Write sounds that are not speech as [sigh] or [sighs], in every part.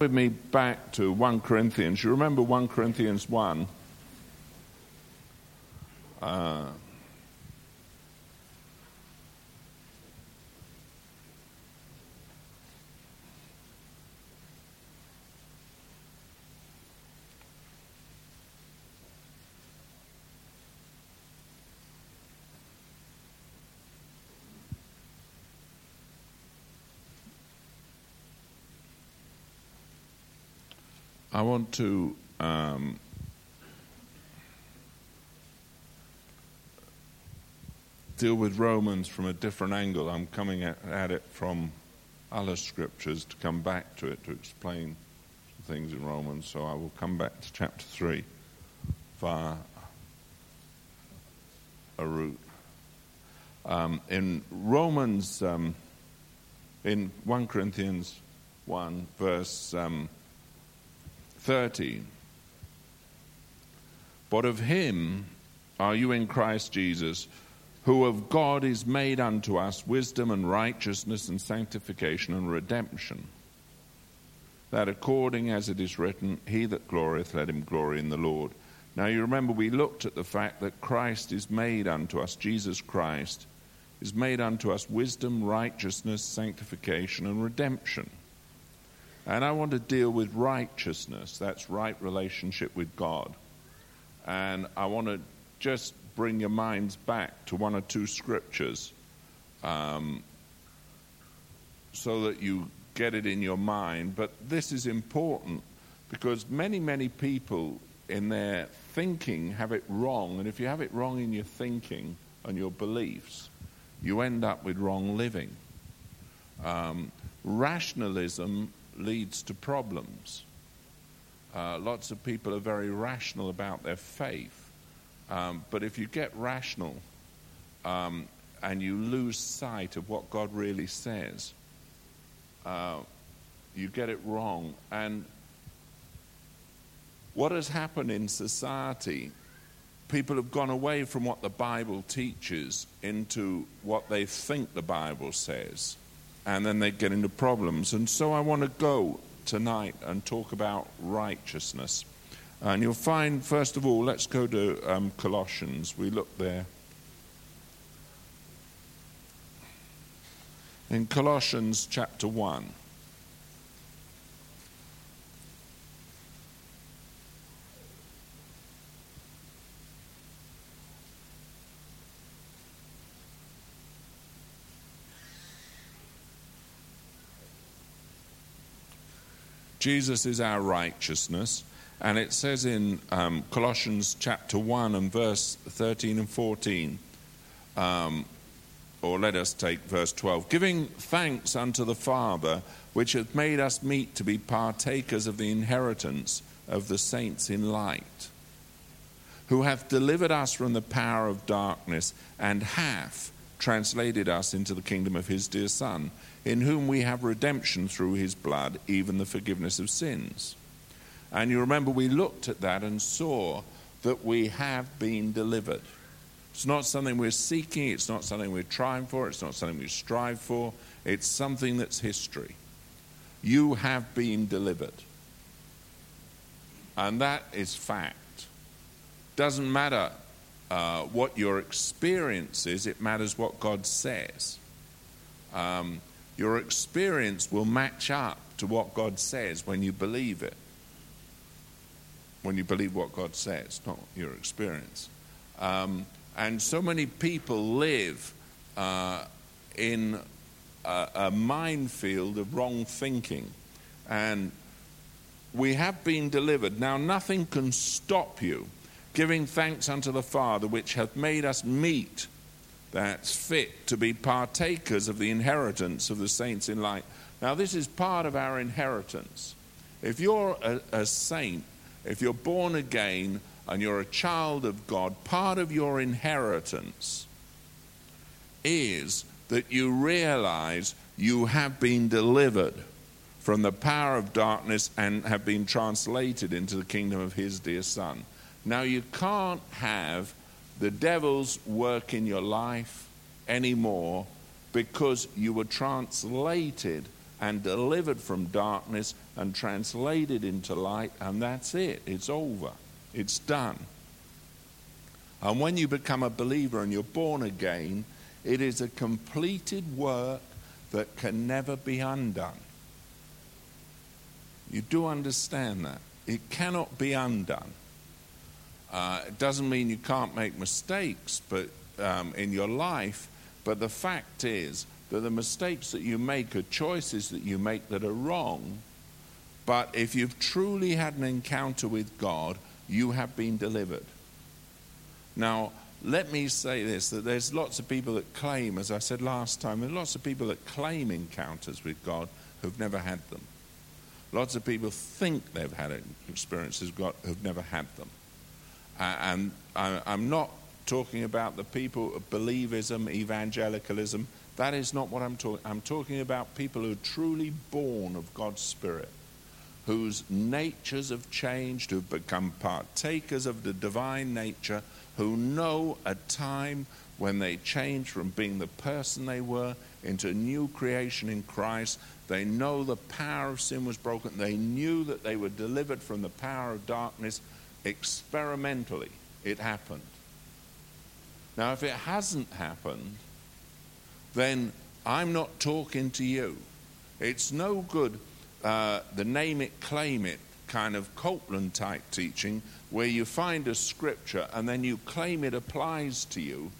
with me back to 1 Corinthians. You remember 1 Corinthians 1? Uh, I want to um, deal with Romans from a different angle. I'm coming at, it from other scriptures to come back to it to explain things in Romans. So I will come back to chapter 3 via a route. Um, in Romans, um, in 1 Corinthians 1, verse. Um, 13. But of him are you in Christ Jesus, who of God is made unto us wisdom and righteousness and sanctification and redemption. That according as it is written, He that glorieth, let him glory in the Lord. Now you remember we looked at the fact that Christ is made unto us, Jesus Christ is made unto us wisdom, righteousness, sanctification, and redemption. And I want to deal with righteousness. That's right relationship with God. And I want to just bring your minds back to one or two scriptures um, so that you get it in your mind. But this is important because many, many people in their thinking have it wrong. And if you have it wrong in your thinking and your beliefs, you end up with wrong living. Um, rationalism leads to problems. Uh, lots of people are very rational about their faith. Um, but if you get rational um, and you lose sight of what God really says, uh, you get it wrong. And what has happened in society, people have gone away from what the Bible teaches into what they think the Bible says and then they get into problems. And so I want to go tonight and talk about righteousness. And you'll find, first of all, let's go to um, Colossians. We look there. In Colossians chapter 1. Jesus is our righteousness. And it says in um, Colossians chapter 1 and verse 13 and 14, um, or let us take verse 12 giving thanks unto the Father, which hath made us meet to be partakers of the inheritance of the saints in light, who hath delivered us from the power of darkness and hath translated us into the kingdom of his dear Son in whom we have redemption through his blood, even the forgiveness of sins. And you remember we looked at that and saw that we have been delivered. It's not something we're seeking, it's not something we're trying for, it's not something we strive for, it's something that's history. You have been delivered. And that is fact. Doesn't matter uh, what your experience is, it matters what God says. Um, your experience will match up to what God says when you believe it. When you believe what God says, not your experience. Um, and so many people live uh, in a, a minefield of wrong thinking. And we have been delivered. Now, nothing can stop you giving thanks unto the Father, which hath made us meet that's fit to be partakers of the inheritance of the saints in light. Now, this is part of our inheritance. If you're a, a saint, if you're born again and you're a child of God, part of your inheritance is that you realize you have been delivered from the power of darkness and have been translated into the kingdom of his dear Son. Now, you can't have the devil's work in your life anymore because you were translated and delivered from darkness and translated into light, and that's it. It's over. It's done. And when you become a believer and you're born again, it is a completed work that can never be undone. You do understand that. It cannot be undone. Uh, it doesn't mean you can't make mistakes but, um, in your life, but the fact is that the mistakes that you make are choices that you make that are wrong. But if you've truly had an encounter with God, you have been delivered. Now, let me say this that there's lots of people that claim, as I said last time, there's lots of people that claim encounters with God who've never had them. Lots of people think they've had experiences with God who've never had them. And I'm not talking about the people of believism, evangelicalism. That is not what I'm talking. I'm talking about people who are truly born of God's Spirit, whose natures have changed, who've become partakers of the divine nature, who know a time when they changed from being the person they were into a new creation in Christ. They know the power of sin was broken. They knew that they were delivered from the power of darkness experimentally it happened. Now, if it hasn't happened, then I'm not talking to you. It's no good uh, the name it, claim it kind of Copeland type teaching where you find a scripture and then you claim it applies to you.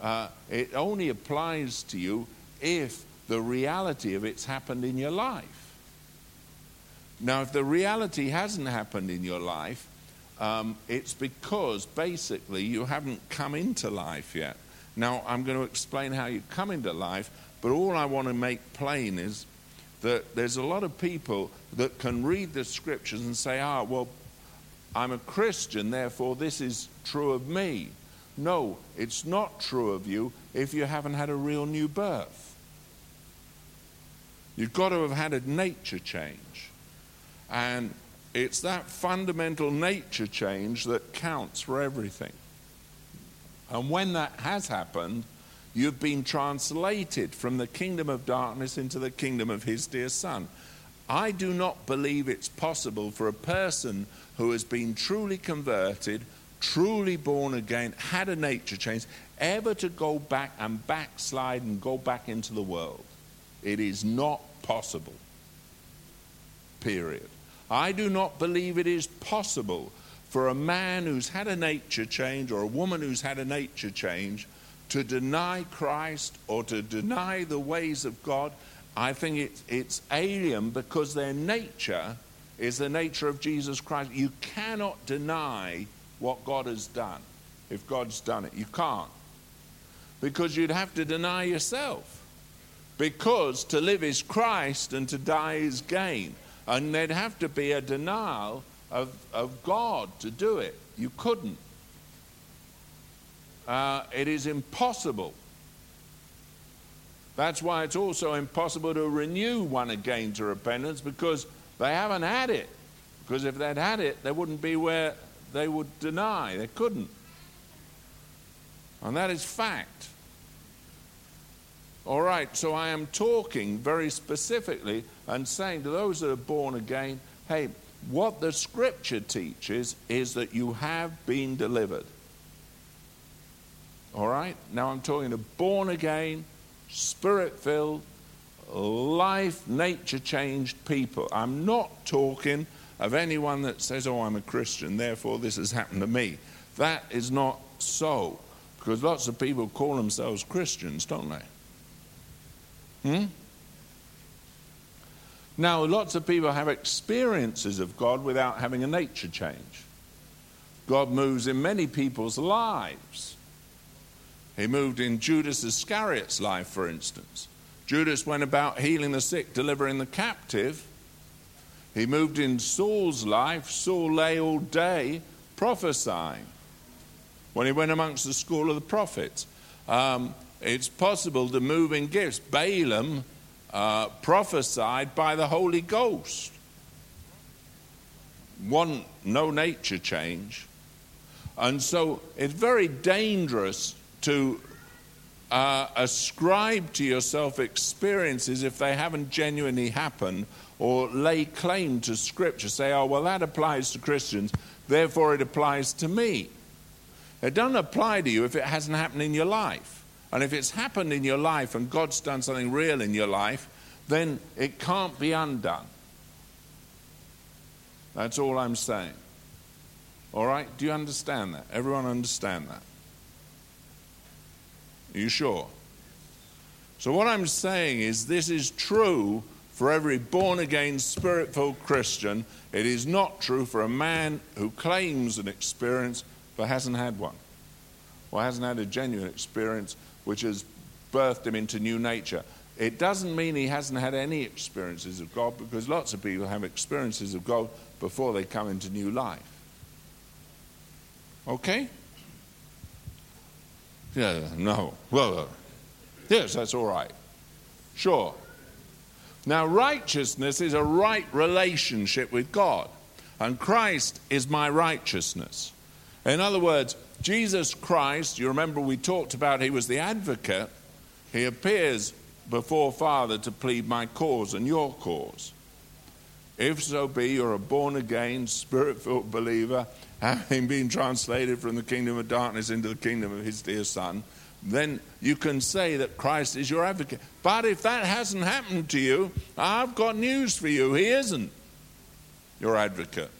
Uh, it only applies to you if the reality of it's happened in your life. Now, if the reality hasn't happened in your life, um, it's because basically you haven't come into life yet. Now, I'm going to explain how you come into life, but all I want to make plain is that there's a lot of people that can read the scriptures and say, ah, well, I'm a Christian, therefore this is true of me. No, it's not true of you if you haven't had a real new birth. You've got to have had a nature change. And it's that fundamental nature change that counts for everything. And when that has happened, you've been translated from the kingdom of darkness into the kingdom of his dear Son. I do not believe it's possible for a person who has been truly converted, truly born again, had a nature change, ever to go back and backslide and go back into the world. It is not possible. Period. I do not believe it is possible for a man who's had a nature change or a woman who's had a nature change to deny Christ or to deny the ways of God. I think it's, it's alien because their nature is the nature of Jesus Christ. You cannot deny what God has done if God's done it. You can't. Because you'd have to deny yourself. Because to live is Christ and to die is gain. And there'd have to be a denial of, of God to do it. You couldn't. Uh, it is impossible. That's why it's also impossible to renew one again to repentance because they haven't had it. Because if they'd had it, they wouldn't be where they would deny. They couldn't. And that is fact. All right, so I am talking very specifically and saying to those that are born again, hey, what the scripture teaches is that you have been delivered. All right? Now I'm talking to born again, spirit filled, life, nature changed people. I'm not talking of anyone that says, oh, I'm a Christian, therefore this has happened to me. That is not so. Because lots of people call themselves Christians, don't they? Hmm? Now, lots of people have experiences of God without having a nature change. God moves in many people's lives. He moved in Judas Iscariot's life, for instance. Judas went about healing the sick, delivering the captive. He moved in Saul's life. Saul lay all day prophesying when he went amongst the school of the prophets. Um, it's possible to move in gifts. Balaam uh, prophesied by the Holy Ghost. One, no nature change. And so it's very dangerous to uh, ascribe to yourself experiences if they haven't genuinely happened, or lay claim to Scripture, say, oh, well, that applies to Christians, therefore it applies to me. It doesn't apply to you if it hasn't happened in your life. And if it's happened in your life and God's done something real in your life, then it can't be undone. That's all I'm saying. All right? Do you understand that? Everyone understand that? Are you sure? So, what I'm saying is, this is true for every born again, spirit filled Christian. It is not true for a man who claims an experience but hasn't had one, or hasn't had a genuine experience which has birthed him into new nature. It doesn't mean he hasn't had any experiences of God because lots of people have experiences of God before they come into new life. Okay? Yeah, no. Well, yes, that's all right. Sure. Now, righteousness is a right relationship with God, and Christ is my righteousness. In other words, Jesus Christ, you remember we talked about he was the advocate, he appears before Father to plead my cause and your cause. If so be you're a born again, spirit filled believer, having been translated from the kingdom of darkness into the kingdom of his dear Son, then you can say that Christ is your advocate. But if that hasn't happened to you, I've got news for you. He isn't your advocate.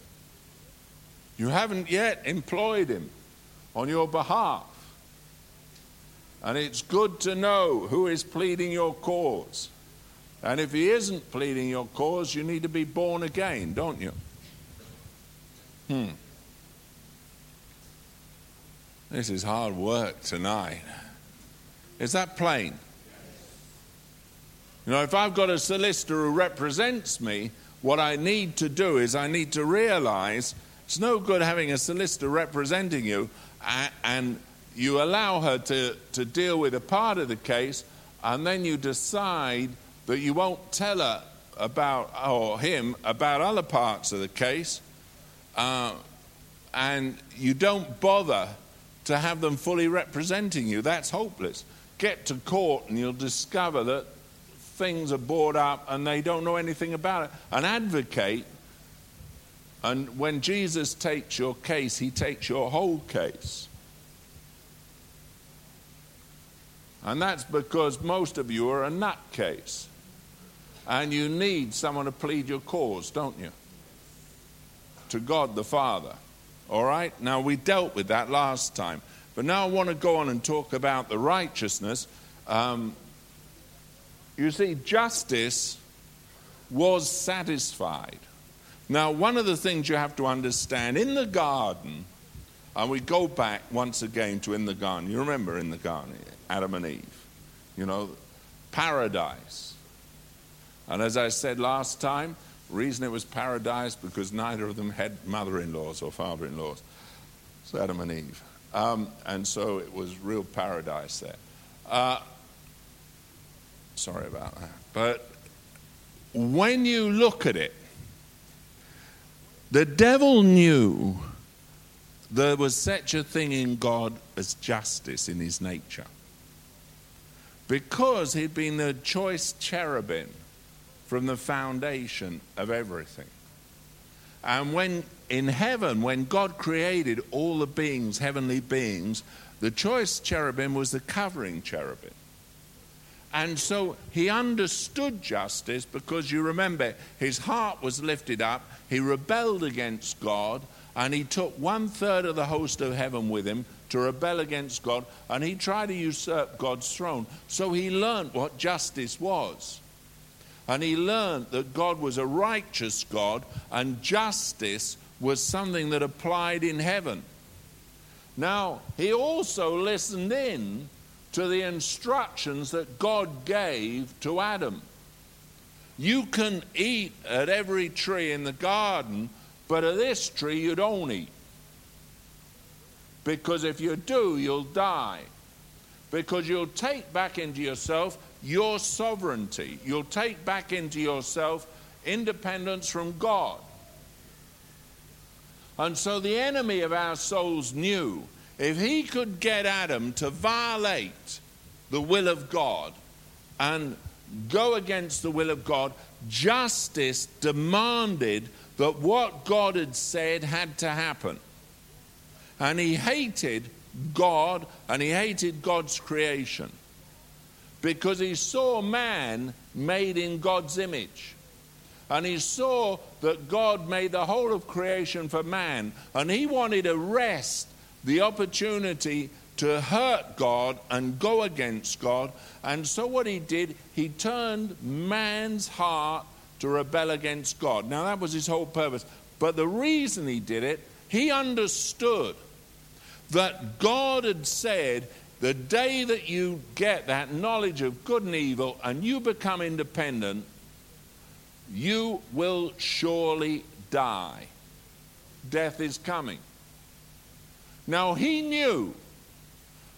You haven't yet employed him on your behalf. And it's good to know who is pleading your cause. And if he isn't pleading your cause, you need to be born again, don't you? Hmm. This is hard work tonight. Is that plain? You know, if I've got a solicitor who represents me, what I need to do is I need to realize it's no good having a solicitor representing you and you allow her to, to deal with a part of the case and then you decide that you won't tell her about, or him, about other parts of the case, uh, and you don't bother to have them fully representing you. That's hopeless. Get to court and you'll discover that things are brought up and they don't know anything about it. An advocate, and when Jesus takes your case, he takes your whole case. And that's because most of you are a nutcase. And you need someone to plead your cause, don't you? To God the Father. All right? Now, we dealt with that last time. But now I want to go on and talk about the righteousness. Um, you see, justice was satisfied. Now, one of the things you have to understand in the garden, and we go back once again to in the garden. You remember in the garden, Adam and Eve. You know, paradise. And as I said last time, reason it was paradise because neither of them had mother-in-laws or father-in-laws. It's Adam and Eve. Um, and so it was real paradise there. Uh, sorry about that. But when you look at it, the devil knew there was such a thing in God as justice in his nature. Because he'd been the choice cherubim from the foundation of everything. And when in heaven, when God created all the beings, heavenly beings, the choice cherubim was the covering cherubim. And so he understood justice because you remember his heart was lifted up, he rebelled against God, and he took one third of the host of heaven with him to rebel against God, and he tried to usurp God's throne. So he learned what justice was. And he learned that God was a righteous God and justice was something that applied in heaven. Now, he also listened in to the instructions that God gave to Adam. You can eat at every tree in the garden, but at this tree you don't eat. Because if you do, you'll die. Because you'll take back into yourself your sovereignty. You'll take back into yourself independence from God. And so the enemy of our souls knew if he could get Adam to violate the will of God and go against the will of God. Justice demanded that what God had said had to happen. And he hated God and he hated God's creation because he saw man made in God's image. And he saw that God made the whole of creation for man. And he wanted a wrest the opportunity to hurt God and go against God. And so, what he did, he turned man's heart to rebel against God. Now, that was his whole purpose. But the reason he did it, he understood that God had said, the day that you get that knowledge of good and evil and you become independent, you will surely die. Death is coming. Now, he knew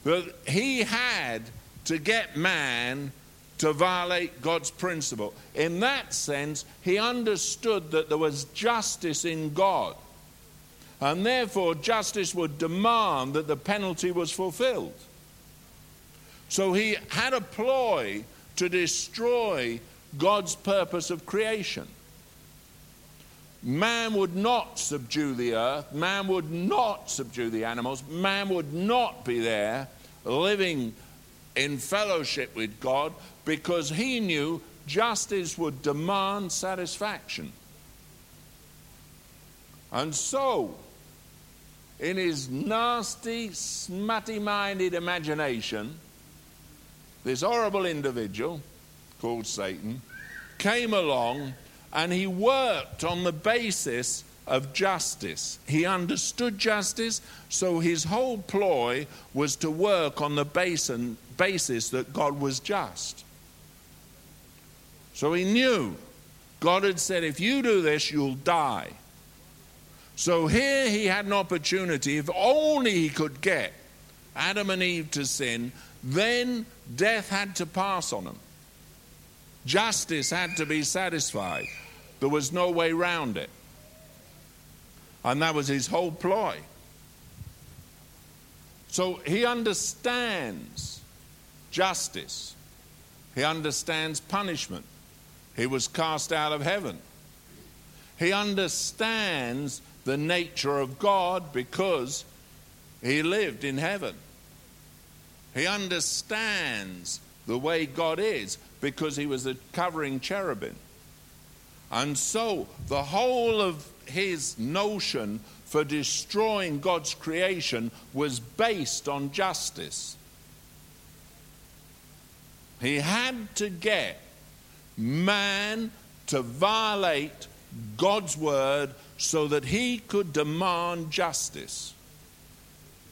that he had to get man to violate God's principle. In that sense, he understood that there was justice in God. And therefore, justice would demand that the penalty was fulfilled. So he had a ploy to destroy God's purpose of creation. Man would not subdue the earth, man would not subdue the animals, man would not be there living in fellowship with God because he knew justice would demand satisfaction. And so, in his nasty, smutty minded imagination, this horrible individual called Satan came along and he worked on the basis of justice. He understood justice, so his whole ploy was to work on the basis that God was just. So he knew God had said, if you do this, you'll die. So here he had an opportunity, if only he could get Adam and Eve to sin, then death had to pass on them. Justice had to be satisfied. There was no way round it. And that was his whole ploy. So he understands justice, he understands punishment. He was cast out of heaven. He understands the nature of God because he lived in heaven. He understands the way God is because he was a covering cherubim. And so the whole of his notion for destroying God's creation was based on justice. He had to get man to violate God's word so that he could demand justice.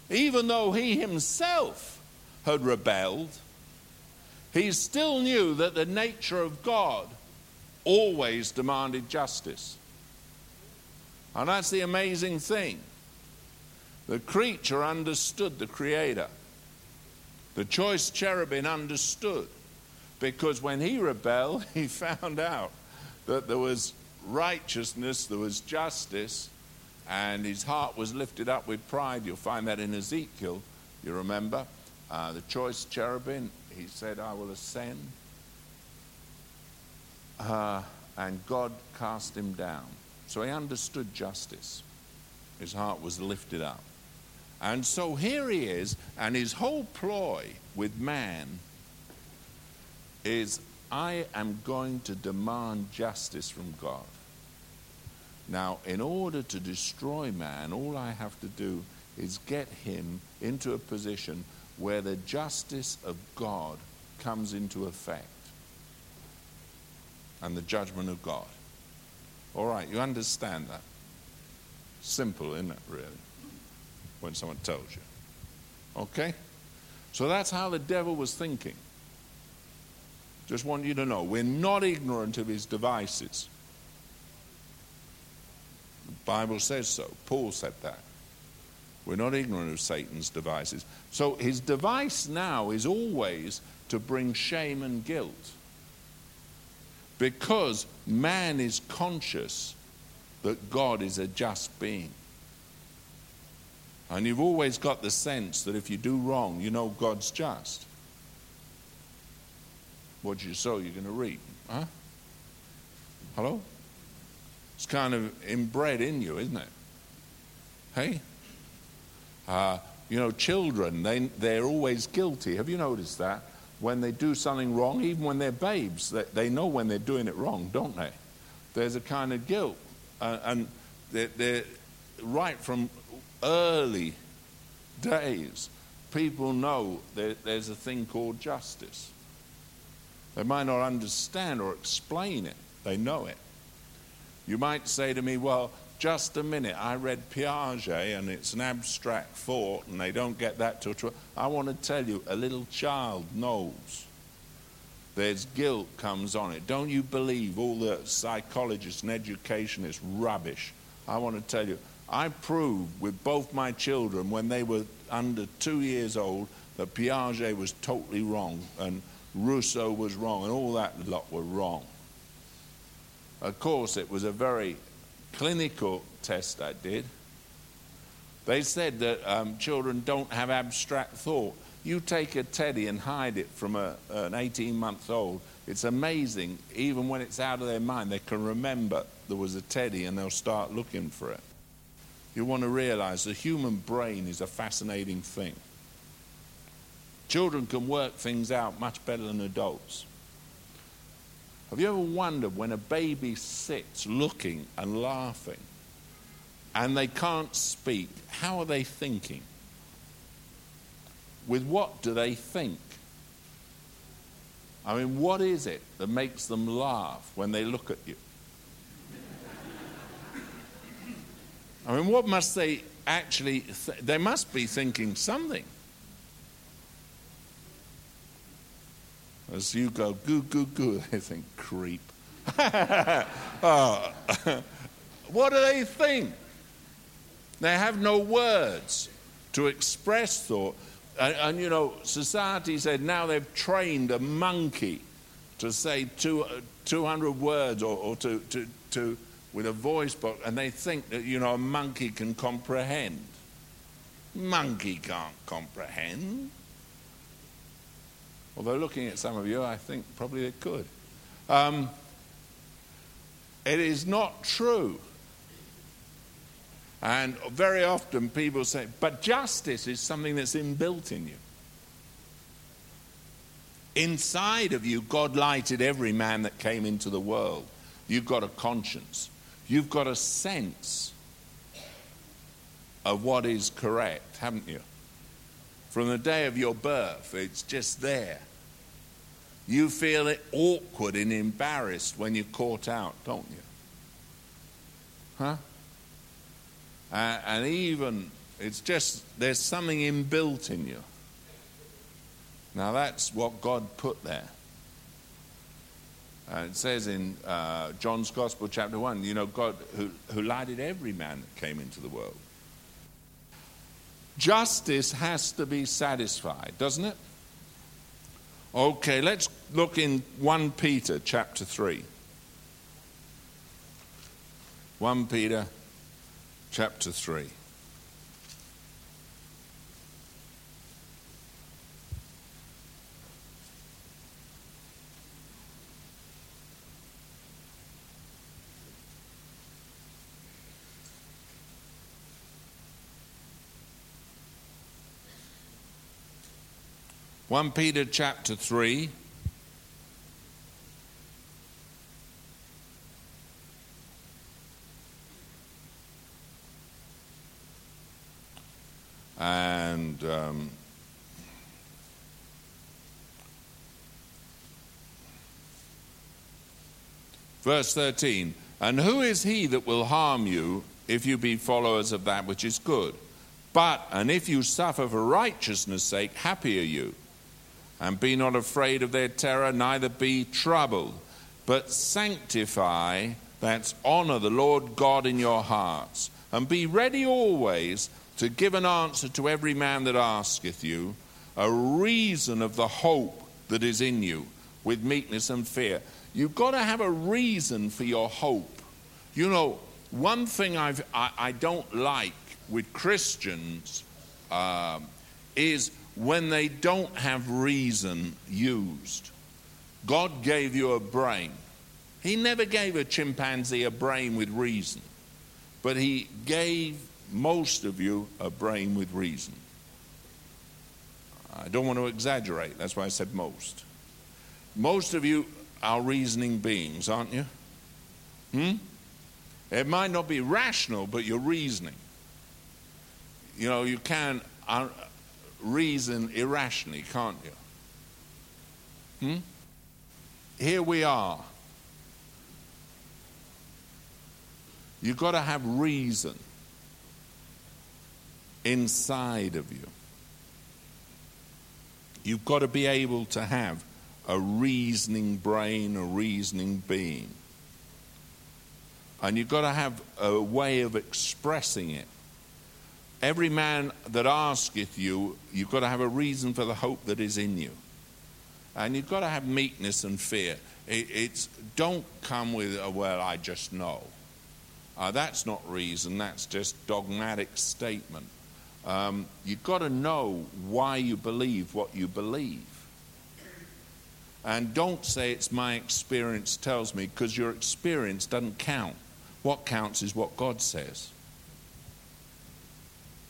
Even though he himself had rebelled, he still knew that the nature of God always demanded justice. And that's the amazing thing. The creature understood the Creator. The choice cherubim understood because when he rebelled, [laughs] he found out that there was righteousness, there was justice, and his heart was lifted up with pride. You'll find that in Ezekiel, you remember. Uh, the choice cherubim, he said, I will ascend. Uh, and God cast him down. So he understood justice. His heart was lifted up. And so here he is, and his whole ploy with man is I am going to demand justice from God. Now, in order to destroy man, all I have to do is get him into a position where the justice of God comes into effect and the judgment of God. All right, you understand that? Simple, isn't it, really? When someone tells you. Okay? So that's how the devil was thinking. Just want you to know we're not ignorant of his devices. The Bible says so. Paul said that. We're not ignorant of Satan's devices. So his device now is always to bring shame and guilt. Because man is conscious that God is a just being. And you've always got the sense that if you do wrong, you know God's just. What you sow, you're going to reap. Huh? Hello? It's kind of inbred in you, isn't it? Hey? Uh, you know, children, they, they're always guilty. Have you noticed that? When they do something wrong, even when they're babes, they, they know when they're doing it wrong, don't they? There's a kind of guilt. Uh, and they're, they're right from early days, people know there, there's a thing called justice. They might not understand or explain it, they know it. You might say to me, Well, just a minute, I read Piaget and it's an abstract thought and they don't get that till. Tw-. I want to tell you, a little child knows. There's guilt comes on it. Don't you believe all the psychologists and educationists rubbish? I want to tell you, I proved with both my children when they were under two years old that Piaget was totally wrong and Rousseau was wrong and all that lot were wrong. Of course, it was a very clinical test I did. They said that um, children don't have abstract thought. You take a teddy and hide it from a, an 18 month old. It's amazing, even when it's out of their mind, they can remember there was a teddy and they'll start looking for it. You want to realize the human brain is a fascinating thing. Children can work things out much better than adults. Have you ever wondered when a baby sits looking and laughing and they can't speak, how are they thinking? With what do they think? I mean, what is it that makes them laugh when they look at you? I mean, what must they actually, th- they must be thinking something. As you go, goo, goo, goo, [laughs] they think, creep. oh. [laughs] [laughs] what do they think? They have no words to express thought. And, and, you know, society said now they've trained a monkey to say two, uh, 200 words or, or to, to, to with a voice box, and they think that, you know, a monkey can comprehend. Monkey can't comprehend. Although, looking at some of you, I think probably it could. Um, it is not true. And very often people say, but justice is something that's inbuilt in you. Inside of you, God lighted every man that came into the world. You've got a conscience. You've got a sense of what is correct, haven't you? From the day of your birth, it's just there. You feel it awkward and embarrassed when you're caught out, don't you? Huh? Uh, and even, it's just, there's something inbuilt in you. Now that's what God put there. Uh, it says in uh, John's Gospel, chapter 1, you know, God who, who lighted every man that came into the world. Justice has to be satisfied, doesn't it? Okay, let's look in 1 Peter chapter 3. 1 Peter chapter 3. 1 Peter chapter 3. And um, verse 13 And who is he that will harm you if you be followers of that which is good? But, and if you suffer for righteousness' sake, happy are you. And be not afraid of their terror, neither be troubled, but sanctify, that's honor the Lord God in your hearts, and be ready always to give an answer to every man that asketh you, a reason of the hope that is in you, with meekness and fear. You've got to have a reason for your hope. You know, one thing I've, I, I don't like with Christians um, is when they don't have reason used. God gave you a brain. He never gave a chimpanzee a brain with reason, but He gave most of you a brain with reason. I don't want to exaggerate, that's why I said most. Most of you are reasoning beings, aren't you? Hmm? It might not be rational, but you're reasoning. You know, you can reason irrationally, can't you? Hmm? Here we are. You've got to have reason inside of you. You've got to be able to have a reasoning brain, a reasoning being. And you've got to have a way of expressing it. Every man that asketh you, you've got to have a reason for the hope that is in you. And you've got to have meekness and fear. It, it's don't come with, oh, well, I just know. Uh, that's not reason, that's just dogmatic statement. Um, you've got to know why you believe what you believe. And don't say it's my experience tells me, because your experience doesn't count. What counts is what God says.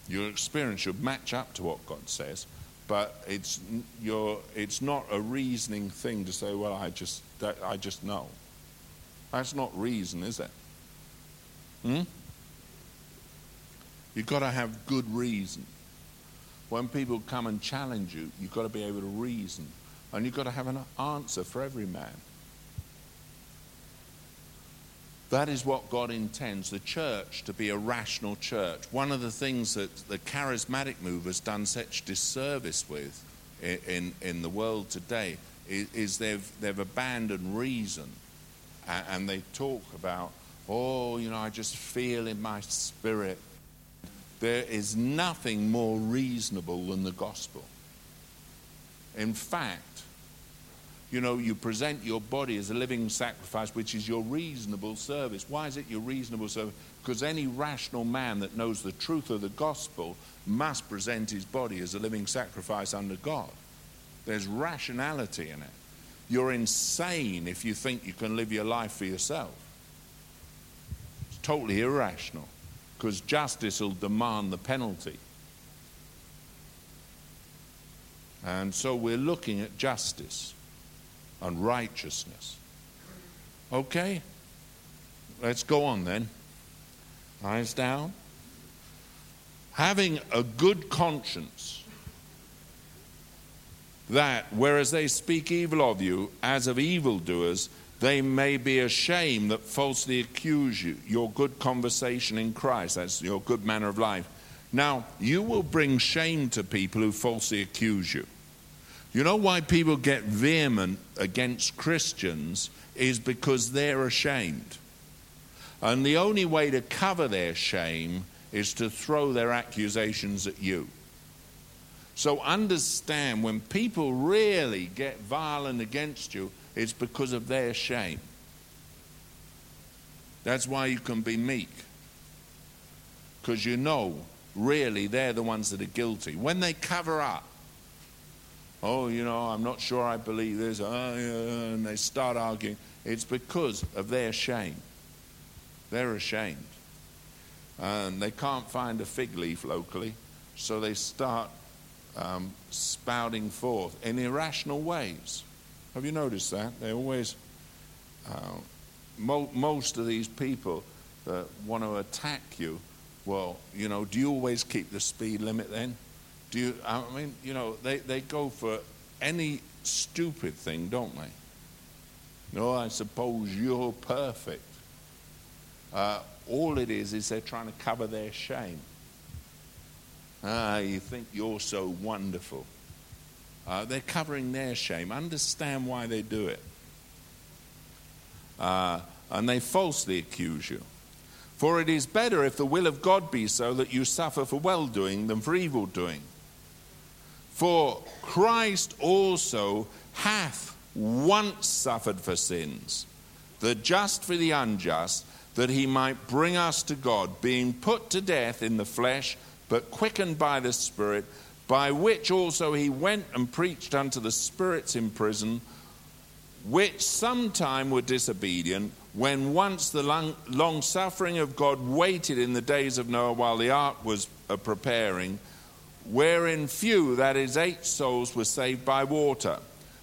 Your experience should match up to what God says, but it's, your, it's not a reasoning thing to say, well, I just, I just know. That's not reason, is it? Hmm? You've got to have good reason. When people come and challenge you, you've got to be able to reason. And you've got to have an answer for every man. That is what God intends the church to be a rational church. One of the things that the charismatic move has done such disservice with in, in, in the world today is, is, they've, they've abandoned reason and, and they talk about, oh, you know, I just feel in my spirit there is nothing more reasonable than the gospel. In fact, you know, you present your body as a living sacrifice, which is your reasonable service. Why is it your reasonable service? Because any rational man that knows the truth of the gospel must present his body as a living sacrifice under God. There's rationality in it. You're insane if you think you can live your life for yourself. It's totally irrational because justice will demand the penalty. And so we're looking at justice and righteousness. Okay? Let's go on then. Eyes down. Having a good conscience, that whereas they speak evil of you as of evildoers, they may be ashamed that falsely accuse you, your good conversation in Christ, that's your good manner of life. Now, you will bring shame to people who falsely accuse you. You know why people get vehement against Christians is because they're ashamed. And the only way to cover their shame is to throw their accusations at you. So understand when people really get violent against you, it's because of their shame. That's why you can be meek. Because you know, really, they're the ones that are guilty. When they cover up, oh, you know, I'm not sure I believe this, oh, and they start arguing, it's because of their shame. They're ashamed. And they can't find a fig leaf locally, so they start um, spouting forth in irrational ways. Have you noticed that? They always, uh, mo- most of these people that want to attack you, well, you know, do you always keep the speed limit then? Do you, I mean, you know, they, they go for any stupid thing, don't they? No, I suppose you're perfect. Uh, all it is is they're trying to cover their shame. Ah, you think you're so wonderful. Uh, they're covering their shame. Understand why they do it. Uh, and they falsely accuse you. For it is better if the will of God be so that you suffer for well doing than for evil doing. For Christ also hath once suffered for sins, the just for the unjust, that he might bring us to God, being put to death in the flesh, but quickened by the Spirit by which also he went and preached unto the spirits in prison, which sometime were disobedient, when once the long, long suffering of God waited in the days of Noah while the ark was uh, preparing, wherein few, that is, eight souls, were saved by water.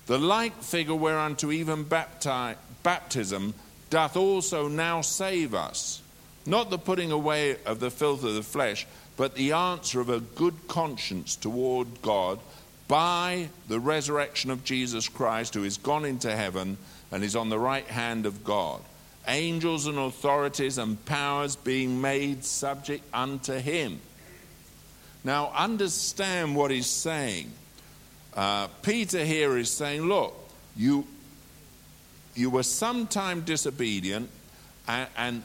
The like figure whereunto even bapti- baptism doth also now save us, not the putting away of the filth of the flesh, but the answer of a good conscience toward God by the resurrection of Jesus Christ, who is gone into heaven and is on the right hand of God. Angels and authorities and powers being made subject unto him. Now, understand what he's saying. Uh, Peter here is saying, Look, you, you were sometime disobedient, and, and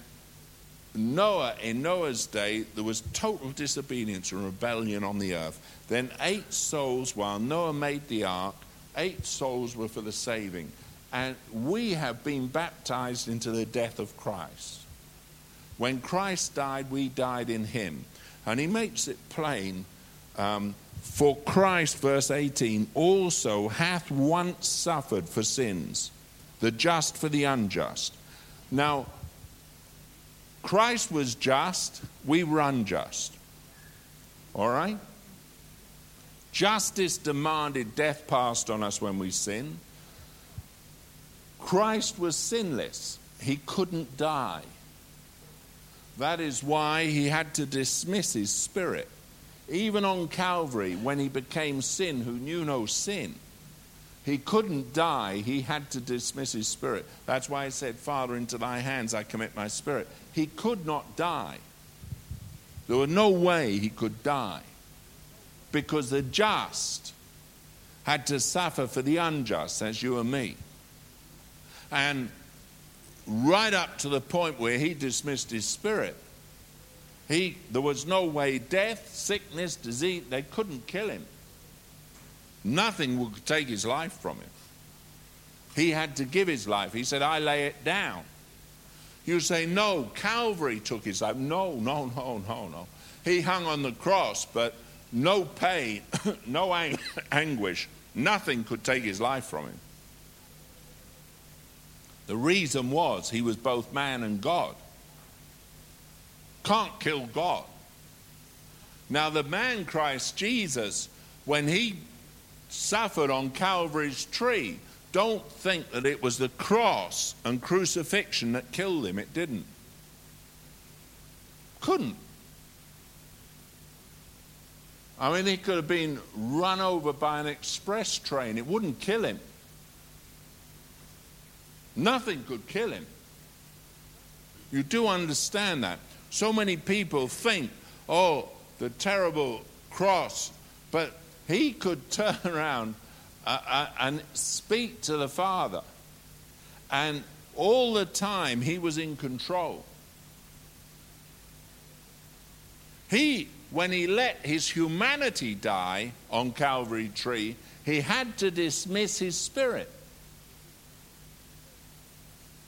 Noah, in Noah's day, there was total disobedience and rebellion on the earth. Then eight souls, while Noah made the ark, eight souls were for the saving. And we have been baptized into the death of Christ. When Christ died, we died in him. And he makes it plain um, for Christ, verse 18, also hath once suffered for sins, the just for the unjust. Now, Christ was just, we were unjust. All right? Justice demanded death passed on us when we sin. Christ was sinless, he couldn't die. That is why he had to dismiss his spirit. Even on Calvary, when he became sin who knew no sin, he couldn't die. He had to dismiss his spirit. That's why he said, Father, into thy hands I commit my spirit. He could not die. There was no way he could die because the just had to suffer for the unjust, as you and me. And right up to the point where he dismissed his spirit, he, there was no way death, sickness, disease, they couldn't kill him. Nothing would take his life from him. He had to give his life. He said, I lay it down. You say, no, Calvary took his life. No, no, no, no, no. He hung on the cross, but no pain, [laughs] no ang- anguish, nothing could take his life from him. The reason was he was both man and God. Can't kill God. Now, the man Christ Jesus, when he suffered on Calvary's tree, don't think that it was the cross and crucifixion that killed him. It didn't. Couldn't. I mean, he could have been run over by an express train, it wouldn't kill him. Nothing could kill him. You do understand that. So many people think, oh, the terrible cross, but he could [laughs] turn around uh, uh, and speak to the Father. And all the time he was in control. He, when he let his humanity die on Calvary tree, he had to dismiss his spirit.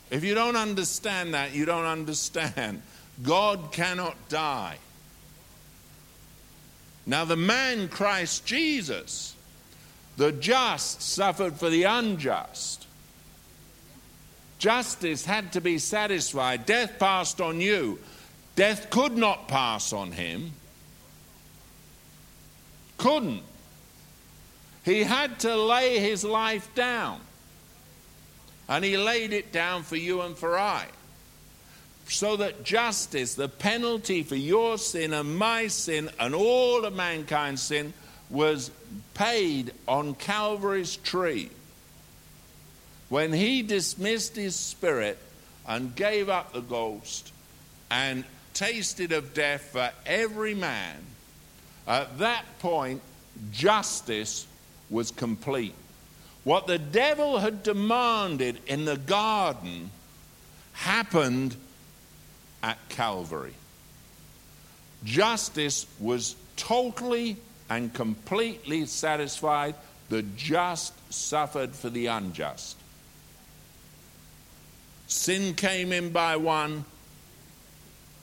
If you don't understand that, you don't understand. God cannot die. Now, the man Christ Jesus, the just suffered for the unjust. Justice had to be satisfied. Death passed on you. Death could not pass on him. Couldn't. He had to lay his life down. And he laid it down for you and for I. So that justice, the penalty for your sin and my sin and all of mankind's sin, was paid on Calvary's tree. When he dismissed his spirit and gave up the ghost and tasted of death for every man, at that point, justice was complete. What the devil had demanded in the garden happened at Calvary. Justice was totally and completely satisfied. The just suffered for the unjust. Sin came in by one,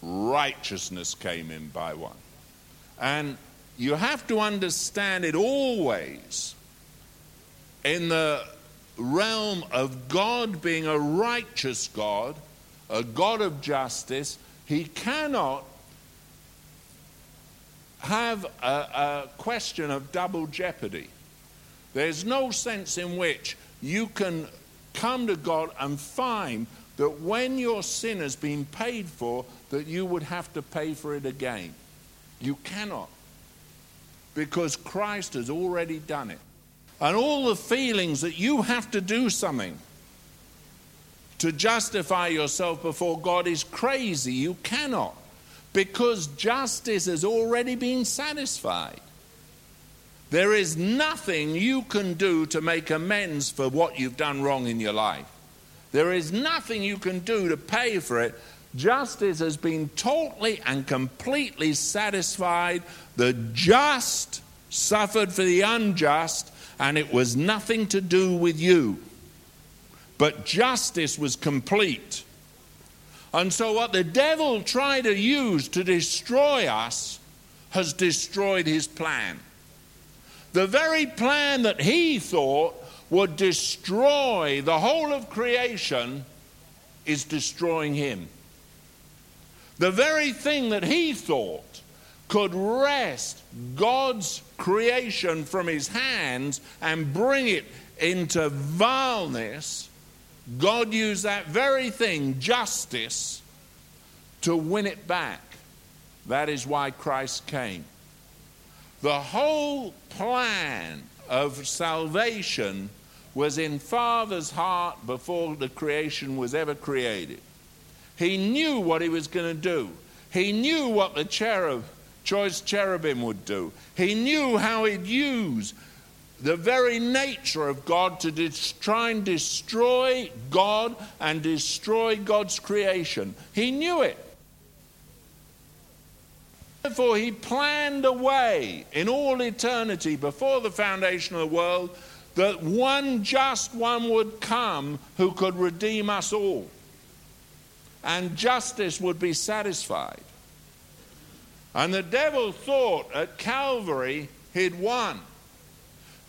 righteousness came in by one. And you have to understand it always in the realm of God being a righteous God, a God of justice, he cannot have a, a, question of double jeopardy. There's no sense in which you can come to God and find that when your sin has been paid for, that you would have to pay for it again. You cannot. Because Christ has already done it. And all the feelings that you have to do something to justify yourself before God is crazy. You cannot. Because justice has already been satisfied. There is nothing you can do to make amends for what you've done wrong in your life. There is nothing you can do to pay for it. Justice has been totally and completely satisfied. The just suffered for the unjust, and it was nothing to do with you. But justice was complete. And so, what the devil tried to use to destroy us has destroyed his plan. The very plan that he thought would destroy the whole of creation is destroying him. The very thing that he thought could wrest God's creation from his hands and bring it into vileness, God used that very thing, justice, to win it back. That is why Christ came. The whole plan of salvation was in Father's heart before the creation was ever created. He knew what he was going to do. He knew what the cherub, choice cherubim would do. He knew how he'd use the very nature of God to try and destroy God and destroy God's creation. He knew it. Therefore, he planned a way in all eternity before the foundation of the world that one just one would come who could redeem us all. And justice would be satisfied. And the devil thought at Calvary he'd won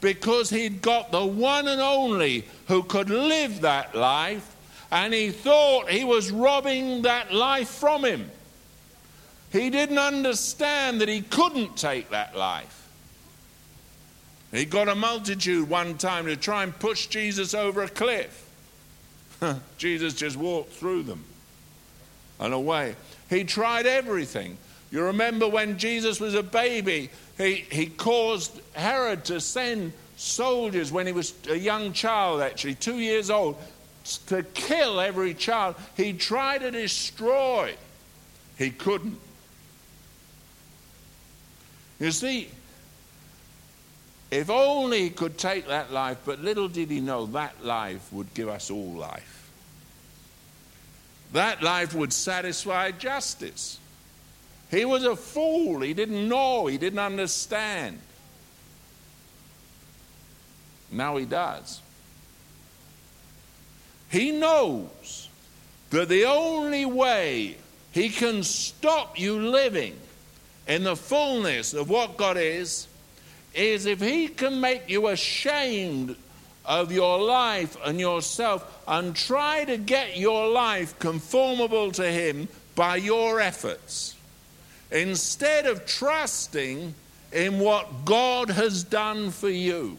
because he'd got the one and only who could live that life, and he thought he was robbing that life from him. He didn't understand that he couldn't take that life. He got a multitude one time to try and push Jesus over a cliff. [laughs] Jesus just walked through them and away. He tried everything. You remember when Jesus was a baby, he, he caused Herod to send soldiers when he was a young child, actually, two years old, to kill every child. He tried to destroy. He couldn't. You see, if only he could take that life, but little did he know that life would give us all life. That life would satisfy justice. He was a fool. He didn't know. He didn't understand. Now he does. He knows that the only way he can stop you living in the fullness of what God is, is if He can make you ashamed of your life and yourself and try to get your life conformable to Him by your efforts. Instead of trusting in what God has done for you.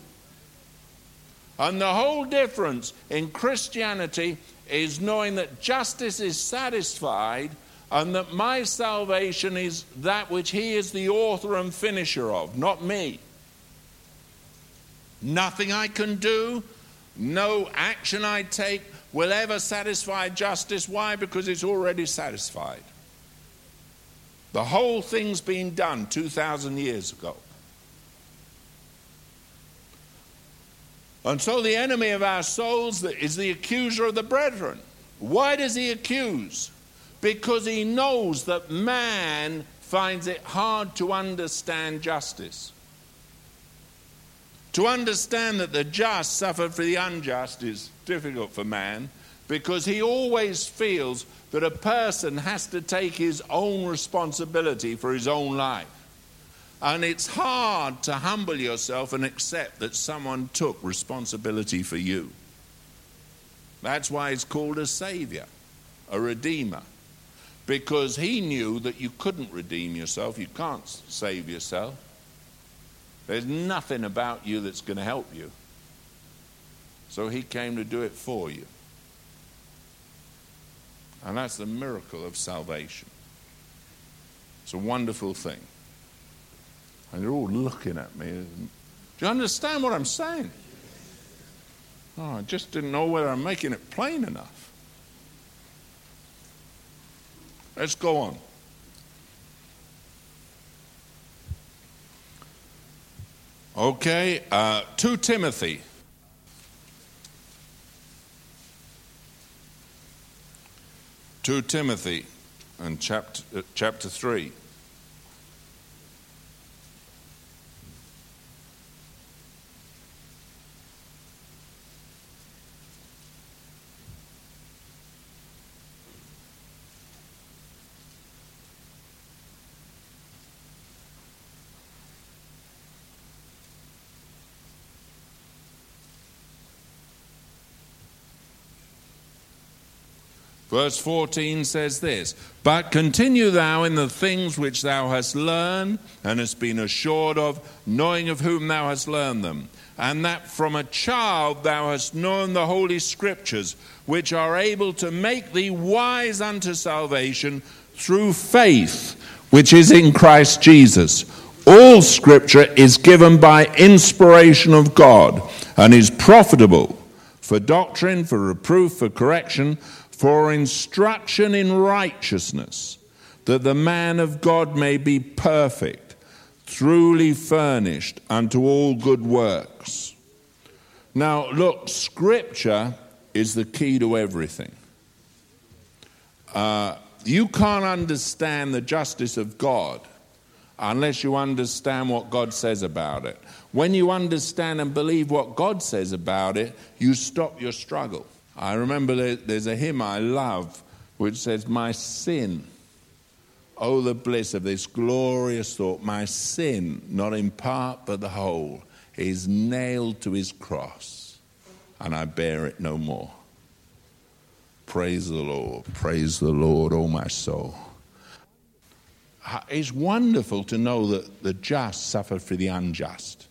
And the whole difference in Christianity is knowing that justice is satisfied and that my salvation is that which He is the author and finisher of, not me. Nothing I can do, no action I take will ever satisfy justice. Why? Because it's already satisfied. The whole thing's been done 2,000 years ago. And so the enemy of our souls is the accuser of the brethren. Why does he accuse? because he knows that man finds it hard to understand justice. To understand that the just suffer for the unjust is difficult for man because he always feels that a person has to take his own responsibility for his own life. And it's hard to humble yourself and accept that someone took responsibility for you. That's why he's called a savior, a redeemer. Because he knew that you couldn't redeem yourself, you can't save yourself. There's nothing about you that's going to help you. So he came to do it for you. And that's the miracle of salvation. It's a wonderful thing. And you're all looking at me. Do you understand what I'm saying? Oh, I just didn't know whether I'm making it plain enough. Let's go on. Okay, uh, 2 Timothy. 2 Timothy and chapter, uh, chapter 3. Verse 14 says this But continue thou in the things which thou hast learned and hast been assured of, knowing of whom thou hast learned them, and that from a child thou hast known the holy scriptures, which are able to make thee wise unto salvation through faith which is in Christ Jesus. All scripture is given by inspiration of God and is profitable for doctrine, for reproof, for correction for instruction in righteousness, that the man of God may be perfect, truly furnished unto all good works. Now, look, Scripture is the key to everything. Uh, you can't understand the justice of God unless you understand what God says about it. When you understand and believe what God says about it, you stop your struggle. I remember there's a hymn I love which says, My sin, oh, the bliss of this glorious thought, my sin, not in part but the whole, is nailed to his cross, and I bear it no more. Praise the Lord, praise the Lord, oh my soul. It's wonderful to know that the just suffer for the unjust.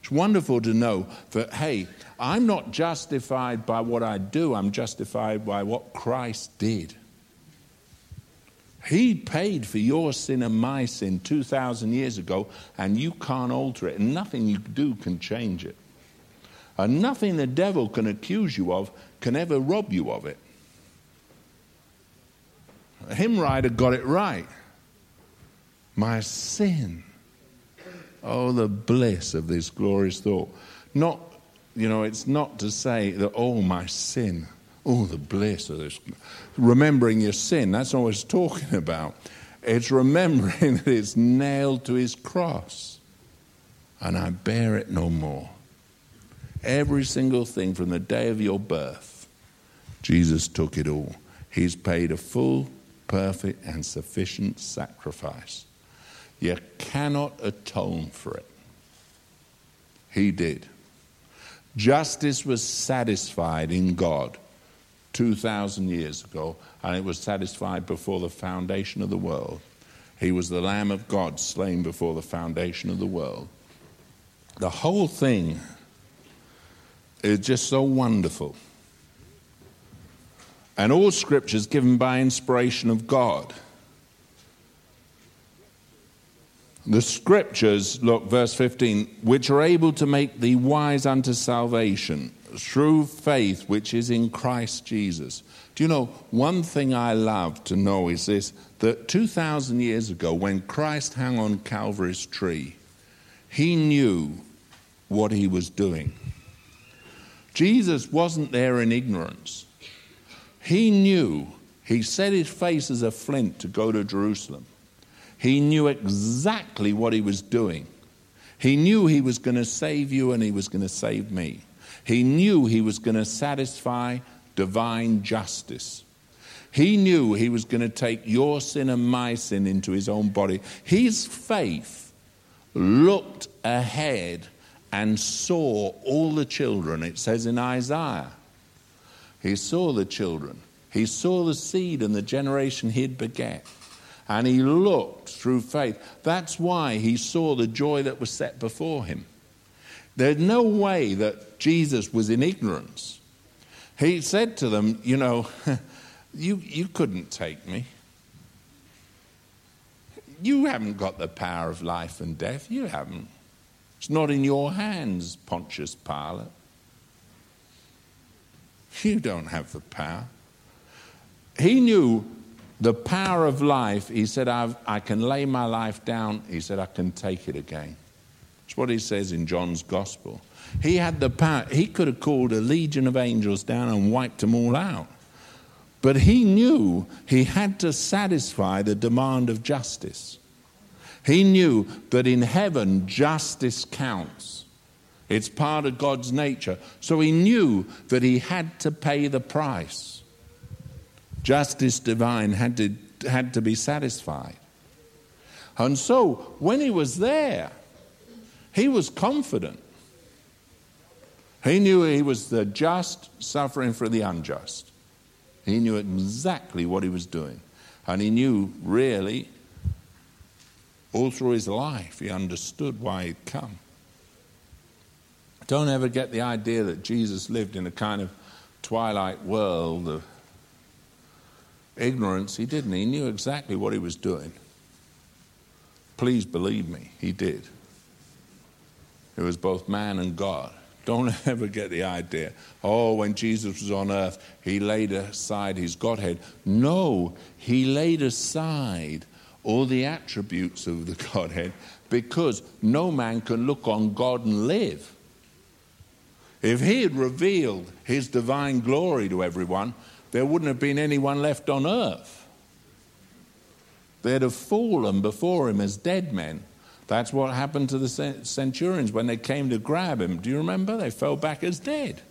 It's wonderful to know that, hey, I'm not justified by what I do, I'm justified by what Christ did. He paid for your sin and my sin 2,000 years ago, and you can't alter it, and nothing you do can change it. And nothing the devil can accuse you of can ever rob you of it. A hymn writer got it right. My sin. Oh, the bliss of this glorious thought. Not you know, it's not to say that, oh, my sin, oh, the bliss of this. Remembering your sin, that's not what it's talking about. It's remembering that it's nailed to his cross and I bear it no more. Every single thing from the day of your birth, Jesus took it all. He's paid a full, perfect, and sufficient sacrifice. You cannot atone for it. He did. Justice was satisfied in God 2,000 years ago, and it was satisfied before the foundation of the world. He was the Lamb of God slain before the foundation of the world. The whole thing is just so wonderful. And all scripture is given by inspiration of God. The scriptures, look, verse 15, which are able to make thee wise unto salvation through faith which is in Christ Jesus. Do you know, one thing I love to know is this that 2,000 years ago, when Christ hung on Calvary's tree, he knew what he was doing. Jesus wasn't there in ignorance. He knew, he set his face as a flint to go to Jerusalem. He knew exactly what he was doing. He knew he was going to save you and he was going to save me. He knew he was going to satisfy divine justice. He knew he was going to take your sin and my sin into his own body. His faith looked ahead and saw all the children, it says in Isaiah. He saw the children. He saw the seed and the generation he'd beget. And he looked through faith. That's why he saw the joy that was set before him. There's no way that Jesus was in ignorance. He said to them, You know, [laughs] you, you couldn't take me. You haven't got the power of life and death. You haven't. It's not in your hands, Pontius Pilate. You don't have the power. He knew the power of life. He said, i can lay my life down. He said, I can take it again. That's what he says in John's Gospel. He had the power. He could have called a legion of angels down and wiped them all out. But he knew he had to satisfy the demand of justice. He knew that in heaven, justice counts. It's part of God's nature. So he knew that he had to pay the price. Justice divine had to, had to be satisfied. And so when he was there, he was confident. He knew he was the just suffering for the unjust. He knew exactly what he was doing. And he knew really all through his life, he understood why he'd come. Don't ever get the idea that Jesus lived in a kind of twilight world of ignorance. He didn't. He knew exactly what he was doing. Please believe me, he did. He was both man and God. Don't [laughs] ever get the idea, oh, when Jesus was on earth, he laid aside his Godhead. No, he laid aside all the attributes of the [laughs] Godhead because no man can look on God and live. If he had revealed his divine glory to everyone, there wouldn't have been anyone left on earth. They'd have fallen before him as dead men. That's what happened to the centurions when they came to grab him. Do you remember? They fell back as dead.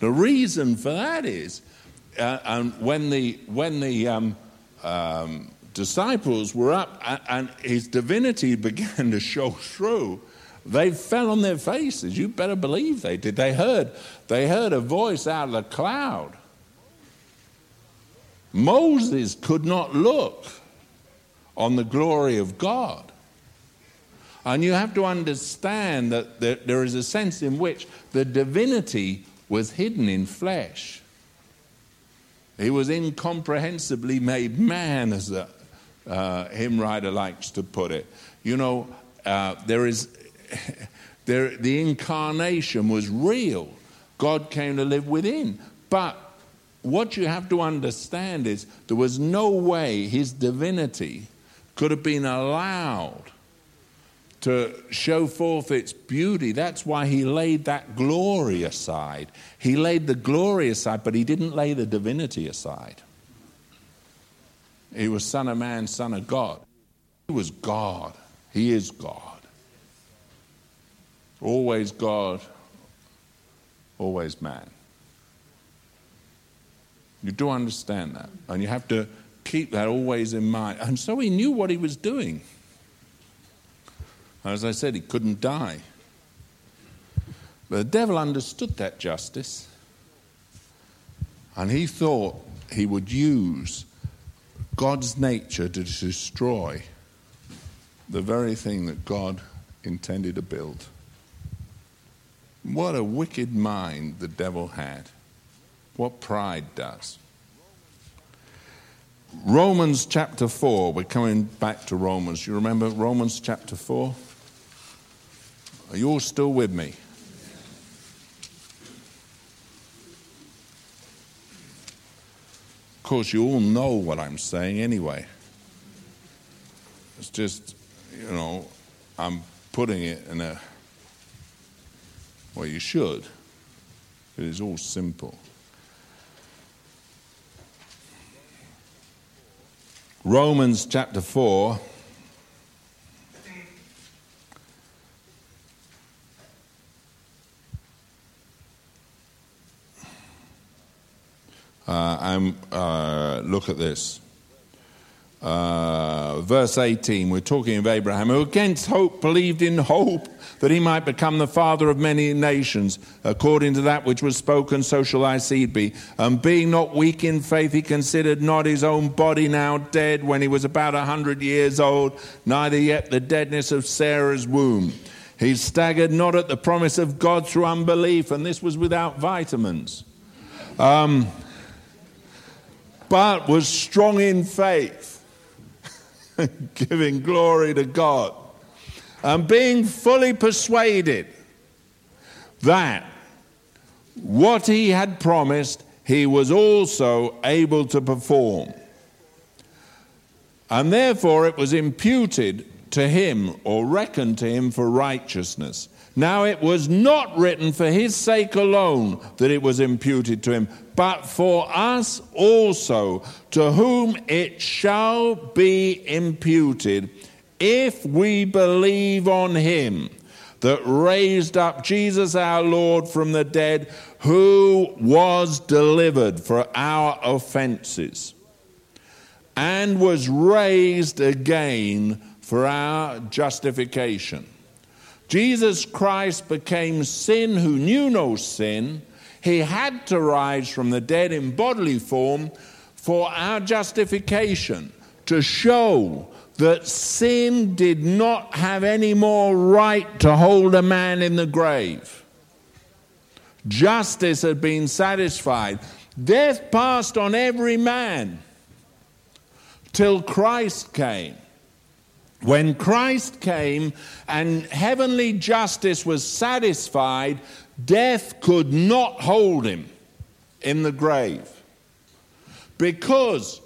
The reason for that is, uh, and when the when the um, um, disciples were up and his divinity [laughs] began to show through, they fell on their faces. You better believe they did. They heard, they heard a voice out of the cloud. Moses could not look on the glory of God. And you have to understand that there is a sense in which the divinity was hidden in flesh. He was incomprehensibly made man, as the uh, hymn writer likes to put it. You know, uh, there is [laughs] there, the incarnation was real. God came to live within. But what you have to understand is there was no way his divinity could have been allowed to show forth its beauty. That's why he laid that glory aside. He laid the glory aside, but he didn't lay the divinity aside. He was Son of Man, Son of God. He was God. He is God. Always God, always man. You do understand that, and you have to keep that always in mind. And so he knew what he was doing. As I said, he couldn't die. But the devil understood that justice. And he thought he would use God's nature to destroy the very thing that God intended to build. What a wicked mind the devil had. What pride does. Romans chapter 4, we're coming back to Romans. You remember Romans chapter 4? Are you all still with me? Of course, you all know what I'm saying anyway. It's just, you know, I'm putting it in a, well, you should. It is all simple. Romans chapter 4. Uh, uh, look at this. Uh, verse 18, we're talking of Abraham, who against hope believed in hope that he might become the father of many nations. According to that which was spoken, so shall thy seed be. And being not weak in faith, he considered not his own body now dead when he was about a hundred years old, neither yet the deadness of Sarah's womb. He staggered not at the promise of God through unbelief, and this was without vitamins, um, but was strong in faith, [laughs] giving glory to God and being fully persuaded that what he had promised he was also able to perform. And therefore it was imputed to him or reckoned to him for righteousness. Now it was not written for his sake alone that it was imputed to him, but for us also, to whom it shall be imputed if we believe on him that raised up Jesus our Lord from the dead, who was delivered for our offenses and was raised again for our justification. Jesus Christ became sin who knew no sin. He had to rise from the dead in bodily form for our justification, to show that sin did not have any more right to hold a man in the grave. Justice had been satisfied. Death passed on every man till Christ came. When Christ came and heavenly justice was satisfied, death could not hold him in the grave. Because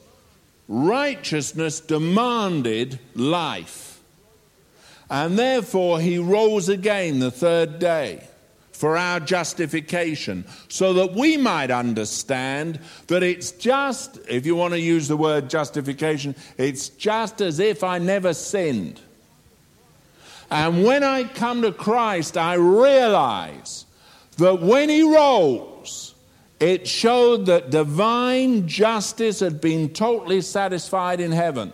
righteousness demanded life. And therefore, he rose again the third day for our justification, so that we might understand that it's just, if you want to use the word justification, it's just as if I never sinned. And when I come to Christ, I realize that when he rose, it showed that divine justice had been totally satisfied in heaven.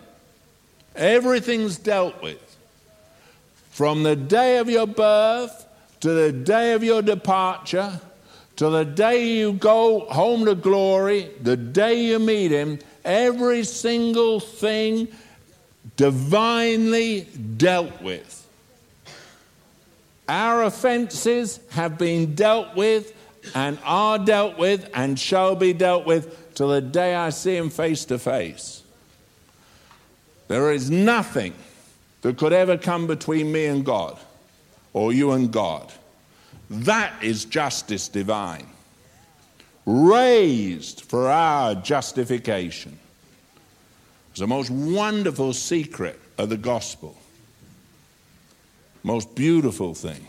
Everything's dealt with. From the day of your birth to the day of your departure, to the day you go home to glory, the day you meet Him, every single thing divinely dealt with. Our offenses have been dealt with and are dealt with and shall be dealt with till the day I see him face to face. There is nothing that could ever come between me and God or you and God. That is justice divine, raised for our justification. It's the most wonderful secret of the gospel, most beautiful thing.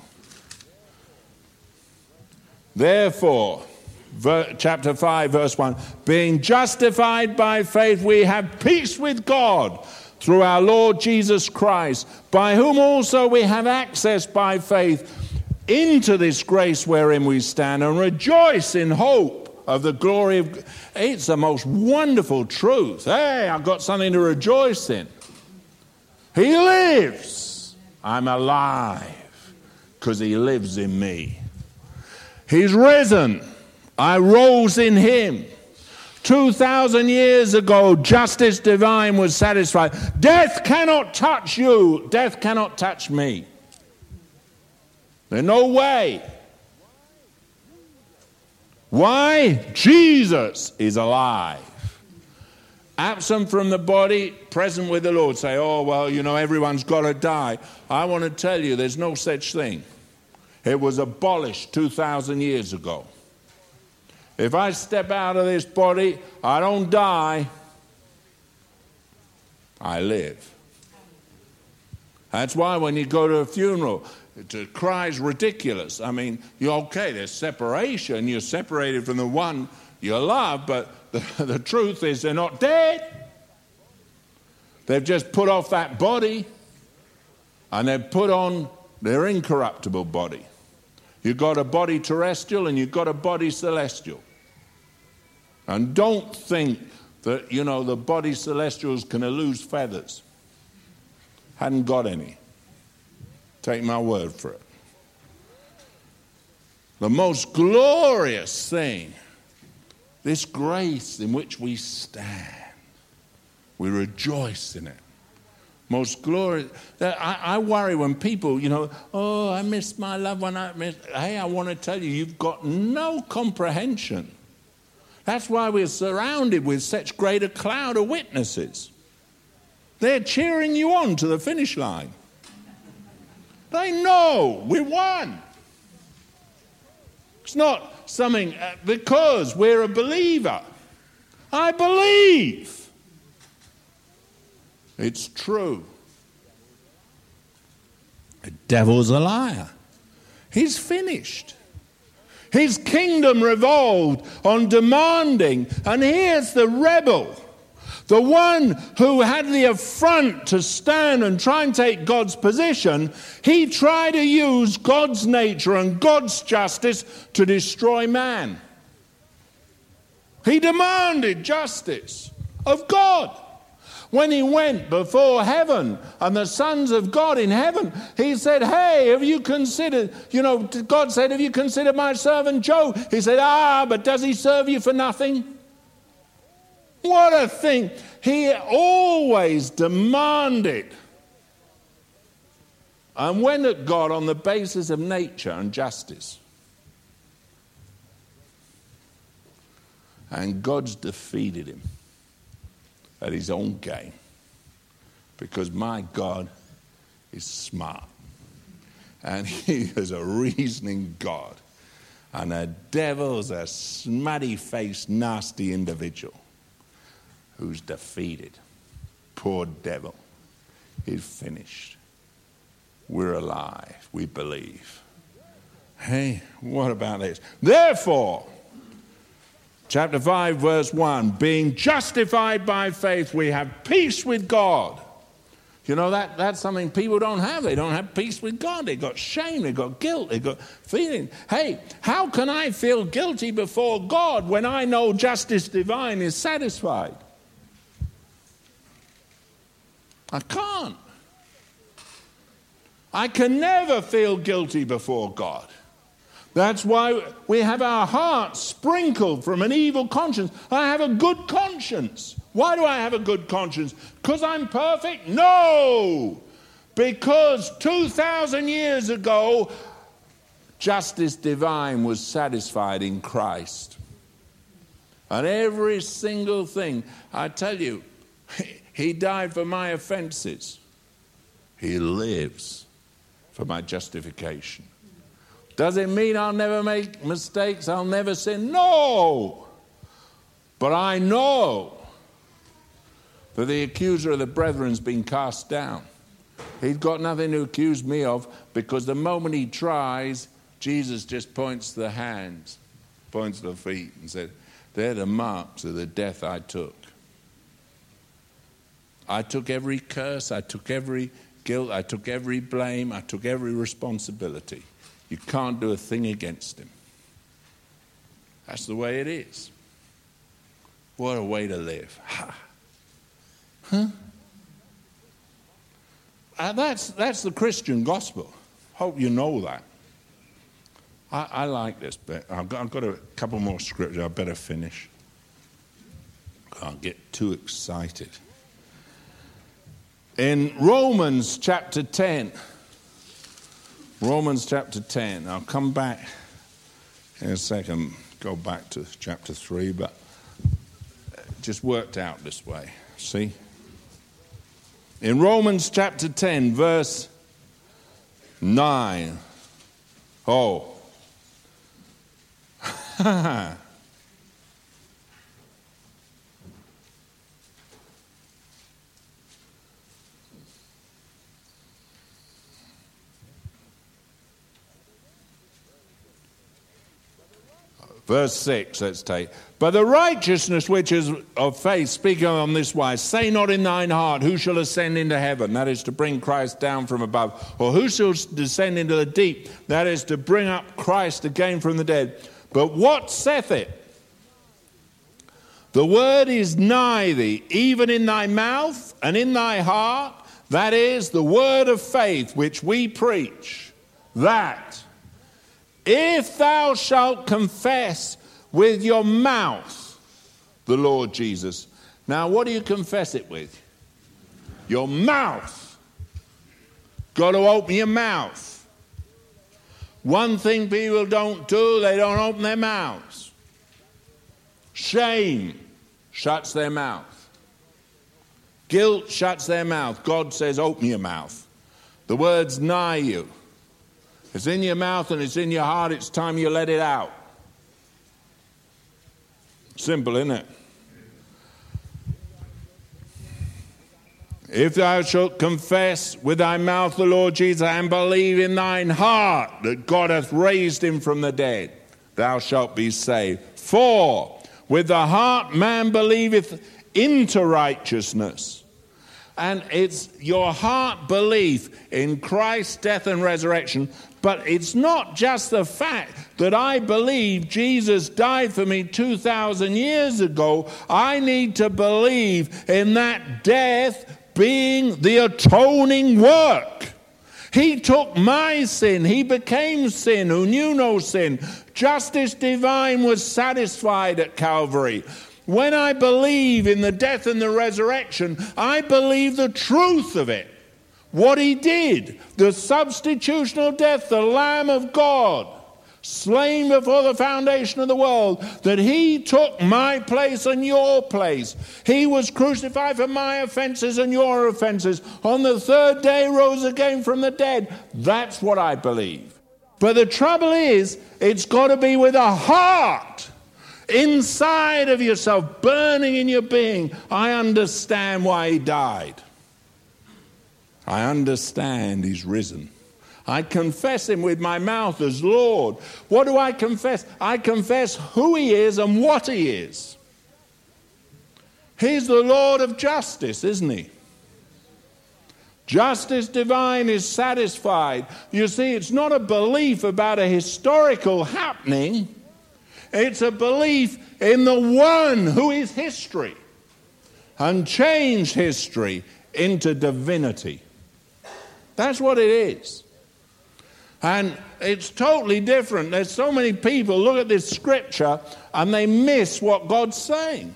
Therefore, chapter 5, verse 1 being justified by faith, we have peace with God through our Lord Jesus Christ, by whom also we have access by faith into this grace wherein we stand and rejoice in hope of the glory of It's the most wonderful truth. Hey, I've got something to rejoice in. He lives. I'm alive because he lives in me. He's risen. I rose in him. 2,000 years ago, justice divine was satisfied. Death cannot touch you, death cannot touch me. There's no way. Why? Jesus is alive. Absent from the body, present with the Lord. Say, oh, well, you know, everyone's got to die. I want to tell you, there's no such thing. It was abolished 2,000 years ago. If I step out of this body, I don't die, I live. That's why when you go to a funeral, to cry is ridiculous. I mean, you're okay, there's separation, you're separated from the one you love, but the, [laughs] the truth is they're not dead. They've just put off that body and they've put on their incorruptible body. You've got a body terrestrial and you've got a body celestial. And don't think that, you know, the body celestials can lose feathers. Hadn't got any. Take my word for it. The most glorious thing, this grace in which we stand, we rejoice in it. Most glorious. I, I worry when people, you know, oh, I miss my loved one. I miss. Hey, I want to tell you, you've got no comprehension. That's why we're surrounded with such great a cloud of witnesses. They're cheering you on to the finish line. They know we won. It's not something uh, because we're a believer. I believe. It's true. The devil's a liar. He's finished. His kingdom revolved on demanding, and here's the rebel the one who had the affront to stand and try and take God's position, he tried to use God's nature and God's justice to destroy man. He demanded justice of God. When he went before heaven and the sons of God in heaven, he said, Hey, have you considered, you know, God said, Have you considered my servant Job? He said, Ah, but does he serve you for nothing? What a thing. He always demanded and went at God on the basis of nature and justice. And God's defeated him at his own game because my God is smart and [laughs] he is a reasoning God. And the devil's a smutty faced, nasty individual who's defeated. Poor devil. He's finished. We're alive. We believe. Hey, what about this? Therefore, chapter 5, verse 1 being justified by faith, we have peace with God. You know, that, that's something people don't have. They don't have peace with God. They've got shame, they've got guilt, they've got feeling. Hey, how can I feel guilty before God when I know justice divine is satisfied? I can't. I can never feel guilty before God. That's why we have our hearts sprinkled from an evil conscience. I have a good conscience. Why do I have a good conscience? Because I'm perfect? No! Because 2,000 years ago, justice divine was satisfied in Christ. And every single thing, I tell you, [laughs] He died for my offenses. He lives for my justification. Does it mean I'll never make mistakes? I'll never sin? No. But I know that the accuser of the brethren's been cast down. He's got nothing to accuse me of because the moment he tries, Jesus just points to the hands, points to the feet, and said, They're the marks of the death I took. I took every curse, I took every guilt, I took every blame, I took every responsibility. You can't do a thing against him. That's the way it is. What a way to live. Ha. [laughs] Huh? Uh, that's, that's the Christian gospel. Hope you know that. I, I like this bit. I've got, I've got, a couple more scriptures. I better finish. Can't get too excited in Romans chapter 10. Romans chapter 10. I'll come back in a second, go back to chapter 3, but just worked out this way. See? In Romans chapter 10, verse 9. Oh. [laughs] Verse 6, let's take. But the righteousness which is of faith, speaking on this wise, say not in thine heart, who shall ascend into heaven? That is to bring Christ down from above. Or who shall descend into the deep? That is to bring up Christ again from the dead. But what saith it? The word is nigh thee, even in thy mouth and in thy heart. That is the word of faith which we preach, that if thou shalt confess with your mouth the Lord Jesus. Now, what do you confess it with? Your mouth. Got to open your mouth. One thing people don't do, they don't open their mouths. Shame shuts their mouth. Guilt shuts their mouth. God says, open your mouth. The word's nigh you. It's in your mouth and it's in your heart. It's time you let it out. Simple, isn't it? If thou shalt confess with thy mouth the Lord Jesus and believe in thine heart that God hath raised him from the dead, thou shalt be saved. For with the heart man believeth into righteousness. And it's your heart belief in Christ's death and resurrection but it's not just the fact that I believe Jesus died for me 2,000 years ago. I need to believe in that death being the atoning work. He took my sin. He became sin who knew no sin. Justice divine was satisfied at Calvary. When I believe in the death and the resurrection, I believe the truth of it what he did, the substitutional death, the Lamb of God, slain before the foundation of the world, that he took my place and your place. He was crucified for my offenses and your offenses. On the third day, rose again from the dead. That's what I believe. But the trouble is, it's got to be with a heart inside of yourself, burning in your being. I understand why he died. I understand he's risen. I confess him with my mouth as Lord. What do I confess? I confess who he is and what he is. He's the Lord of justice, isn't he? Justice divine is satisfied. You see, it's not a belief about a historical happening, it's a belief in the one who is history and changed history into divinity. That's what it is. And it's totally different. There's so many people look at this scripture and they miss what God's saying.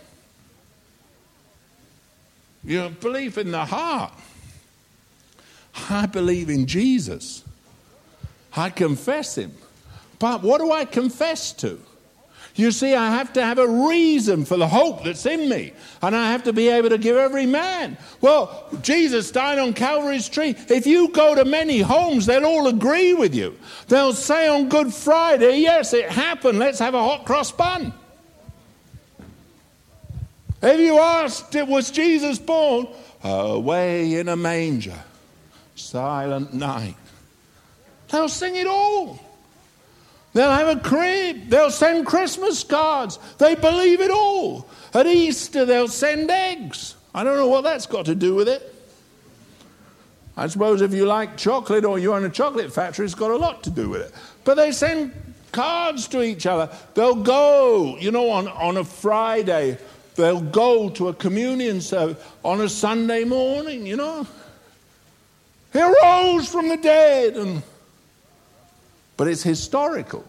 You belief in the heart. I believe in Jesus. I confess him. But what do I confess to? You see, I have to have a reason for the hope that's in me, and I have to be able to give every man. Well, Jesus died on Calvary's tree. If you go to many homes, they'll all agree with you. They'll say on Good Friday, Yes, it happened. Let's have a hot cross bun. If you asked, Was Jesus born? Away in a manger, silent night. They'll sing it all. They'll have a crib. They'll send Christmas cards. They believe it all. At Easter, they'll send eggs. I don't know what that's got to do with it. I suppose if you like chocolate or you own a chocolate factory, it's got a lot to do with it. But they send cards to each other. They'll go, you know, on, on a Friday, they'll go to a communion service on a Sunday morning, you know. He rose from the dead and but it's historical.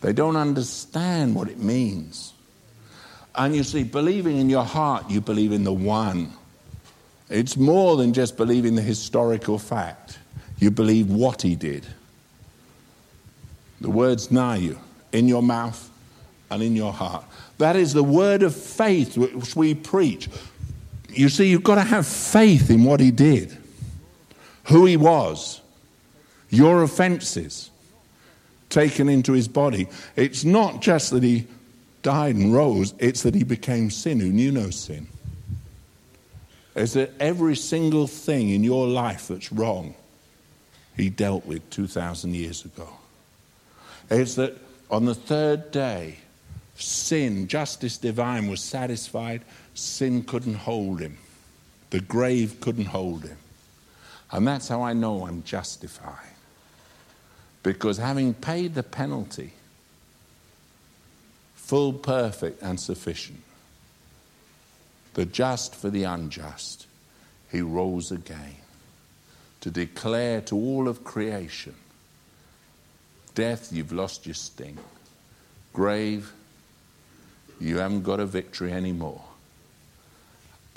They don't understand what it means. And you see, believing in your heart, you believe in the one. It's more than just believing the historical fact. You believe what he did. The words nigh you, in your mouth and in your heart. That is the word of faith which we preach. You see, you've got to have faith in what he did, who he was, your offenses taken into his body. It's not just that he died and rose, it's that he became sin who knew no sin. It's that every single thing in your life that's wrong, he dealt with 2,000 years ago. It's that on the third day, sin, justice divine, was satisfied. Sin couldn't hold him, the grave couldn't hold him. And that's how I know I'm justified. Because having paid the penalty, full, perfect, and sufficient, the just for the unjust, he rose again to declare to all of creation death, you've lost your sting. Grave, you haven't got a victory anymore.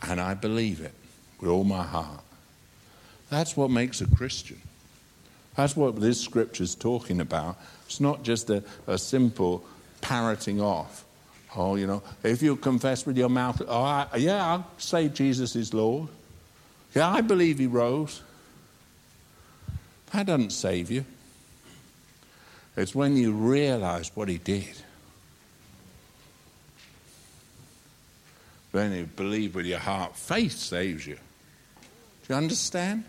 And I believe it with all my heart. That's what makes a Christian. That's what this scripture is talking about. It's not just a, a simple parroting off. Oh, you know, if you confess with your mouth, oh, I, yeah, I'll say Jesus is Lord. Yeah, I believe he rose. That doesn't save you. It's when you realize what he did. Then you believe with your heart. Faith saves you. Do you understand?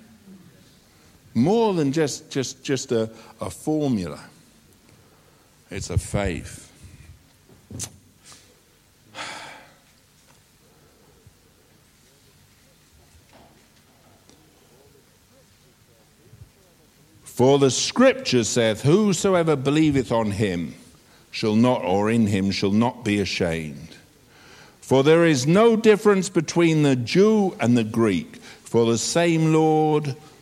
More than just, just, just a, a formula, it's a faith. For the scripture saith, Whosoever believeth on him shall not, or in him, shall not be ashamed. For there is no difference between the Jew and the Greek, for the same Lord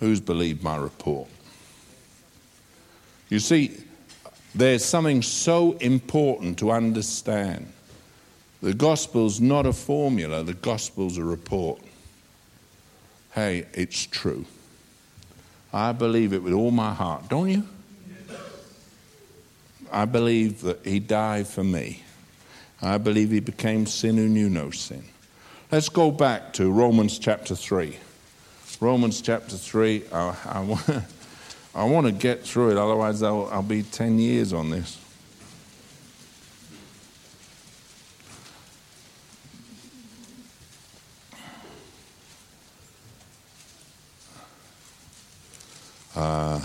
Who's believed my report? You see, there's something so important to understand. The gospel's not a formula, the gospel's a report. Hey, it's true. I believe it with all my heart, don't you? I believe that he died for me. I believe he became sin who knew no sin. Let's go back to Romans chapter 3. Romans chapter 3, I, I, [laughs] I want to get through it, otherwise, I'll, I'll be 10 years on this. Uh,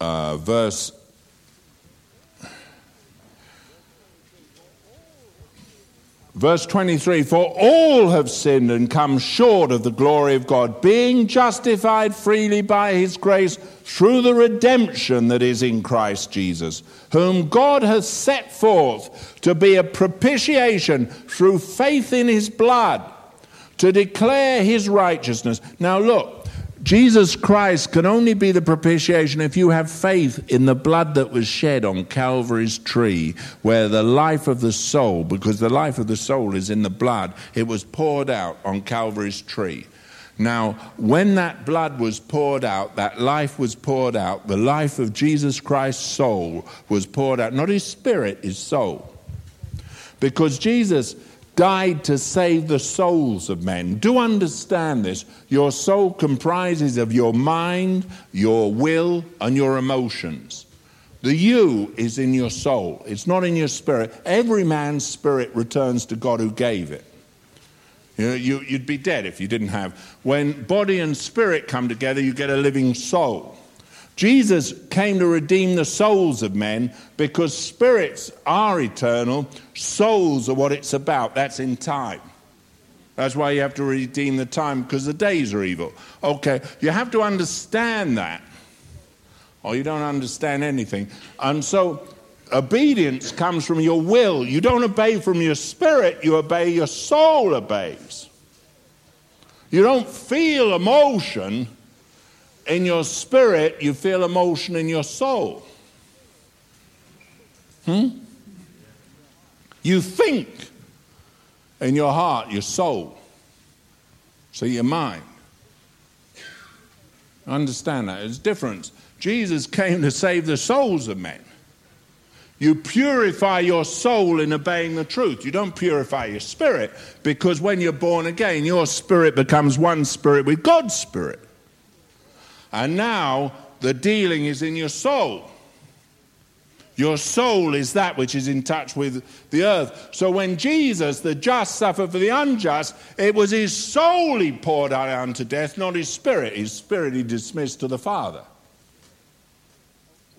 uh, verse Verse 23 For all have sinned and come short of the glory of God, being justified freely by his grace through the redemption that is in Christ Jesus, whom God has set forth to be a propitiation through faith in his blood, to declare his righteousness. Now, look, Jesus Christ can only be the propitiation if you have faith in the blood that was shed on Calvary's tree, where the life of the soul, because the life of the soul is in the blood, it was poured out on Calvary's tree. Now, when that blood was poured out, that life was poured out, the life of Jesus Christ's soul was poured out, not his spirit, his soul. Because Jesus died to save the souls of men. Do understand this. Your soul comprises of your mind, your will, and your emotions. The you is in your soul, it's not in your spirit. Every man's spirit returns to God who gave it. You know, you, would be dead if you didn't have. When body and spirit come together, you get a living soul. Jesus came to redeem the souls of men because spirits are eternal, souls are what it's about. That's in time. That's why you have to redeem the time because the days are evil. Okay, you have to understand that, or you don't understand anything. And so, obedience comes from your will. You don't obey from your spirit, you obey, your soul obeys. You don't feel emotion in your spirit, you feel emotion in your soul. Hmm? You think in your heart, your soul. So your mind. Understand that. It's different. Jesus came to save the souls of men. You purify your soul in obeying the truth. You don't purify your spirit because when you're born again, your spirit becomes one spirit with God's spirit. And now the dealing is in your soul. Your soul is that which is in touch with the earth. So when Jesus, the just, suffered for the unjust, it was his soul he poured out unto death, not his spirit. His spirit he dismissed to the Father.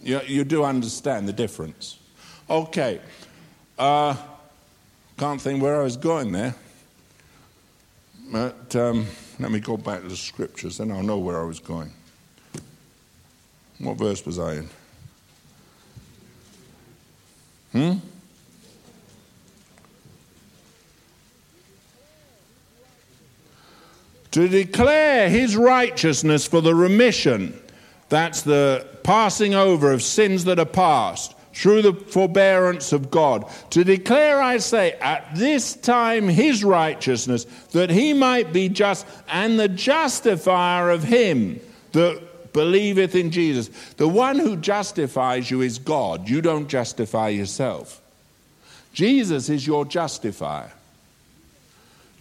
You, you do understand the difference. Okay. Uh, can't think where I was going there. But um, let me go back to the scriptures, then I'll know where I was going. What verse was I in? Hmm? To declare his righteousness for the remission, that's the passing over of sins that are past, through the forbearance of God. To declare, I say, at this time his righteousness, that he might be just and the justifier of him that believeth in Jesus. The one who justifies you is God. You don't justify yourself. Jesus is your justifier.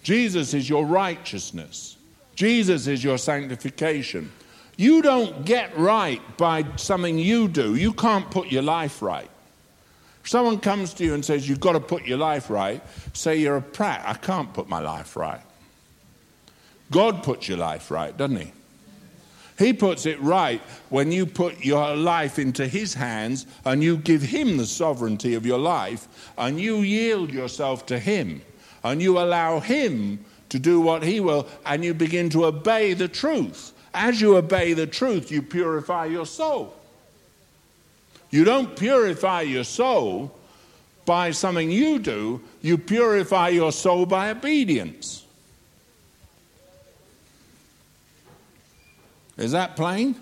Jesus is your righteousness. Jesus is your sanctification. You don't get right by something you do. You can't put your life right. If someone comes to you and says, You've got to put your life right, say you're a prat. I can't put my life right. God puts your life right, doesn't He? He puts it right when you put your life into His hands and you give Him the sovereignty of your life and you yield yourself to Him and you allow Him to do what He will and you begin to obey the truth. As you obey the truth, you purify your soul. You don't purify your soul by something you do, you purify your soul by obedience. Is that plain?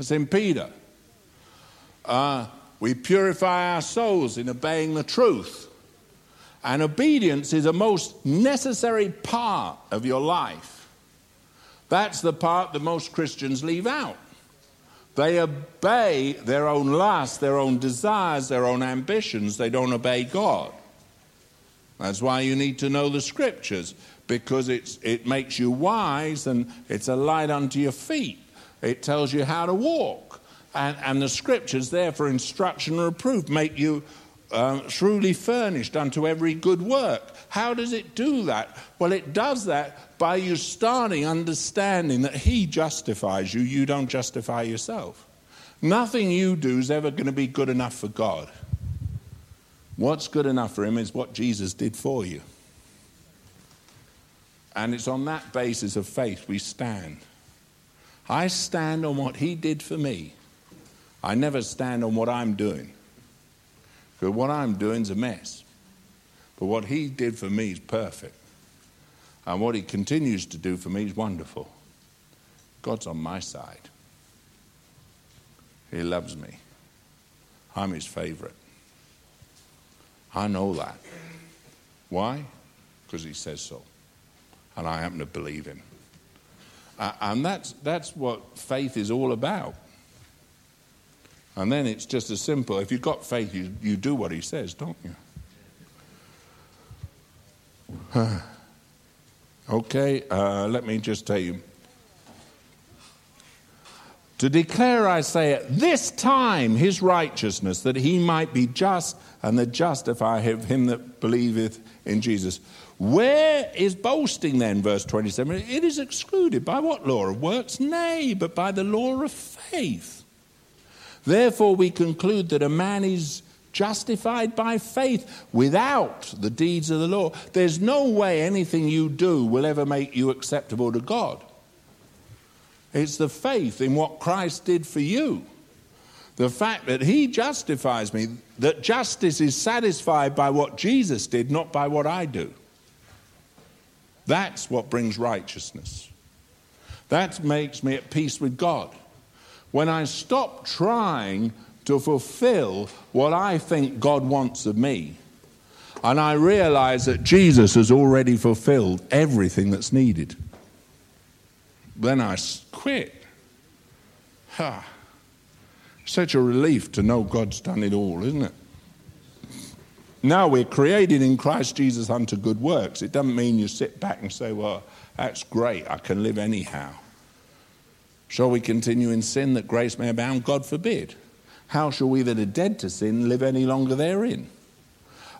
It's in Peter. Uh, we purify our souls in obeying the truth. And obedience is a most necessary part of your life. That's the part that most Christians leave out. They obey their own lusts, their own desires, their own ambitions. They don't obey God. That's why you need to know the scriptures, because it's, it makes you wise and it's a light unto your feet. It tells you how to walk. And, and the scriptures, there for instruction and reproof, make you uh, truly furnished unto every good work. How does it do that? Well, it does that by you starting understanding that He justifies you, you don't justify yourself. Nothing you do is ever going to be good enough for God. What's good enough for Him is what Jesus did for you. And it's on that basis of faith we stand. I stand on what He did for me. I never stand on what I'm doing. Because what I'm doing is a mess. But what He did for me is perfect. And what He continues to do for me is wonderful. God's on my side. He loves me. I'm His favorite. I know that. Why? Because He says so. And I happen to believe Him. Uh, and that's, that's what faith is all about. And then it's just as simple. If you've got faith, you, you do what he says, don't you? [sighs] okay, uh, let me just tell you. To declare, I say, at this time his righteousness, that he might be just and the justify him that believeth in Jesus. Where is boasting then? Verse 27. It is excluded. By what law of works? Nay, but by the law of faith. Therefore, we conclude that a man is justified by faith without the deeds of the law. There's no way anything you do will ever make you acceptable to God. It's the faith in what Christ did for you. The fact that He justifies me, that justice is satisfied by what Jesus did, not by what I do. That's what brings righteousness. That makes me at peace with God when I stop trying to fulfill what I think God wants of me, and I realize that Jesus has already fulfilled everything that's needed, then I quit. Ha. Such a relief to know God's done it all, isn't it? Now we're created in Christ Jesus unto good works. It doesn't mean you sit back and say, well, that's great, I can live anyhow. Shall we continue in sin that grace may abound? God forbid. How shall we that are dead to sin live any longer therein?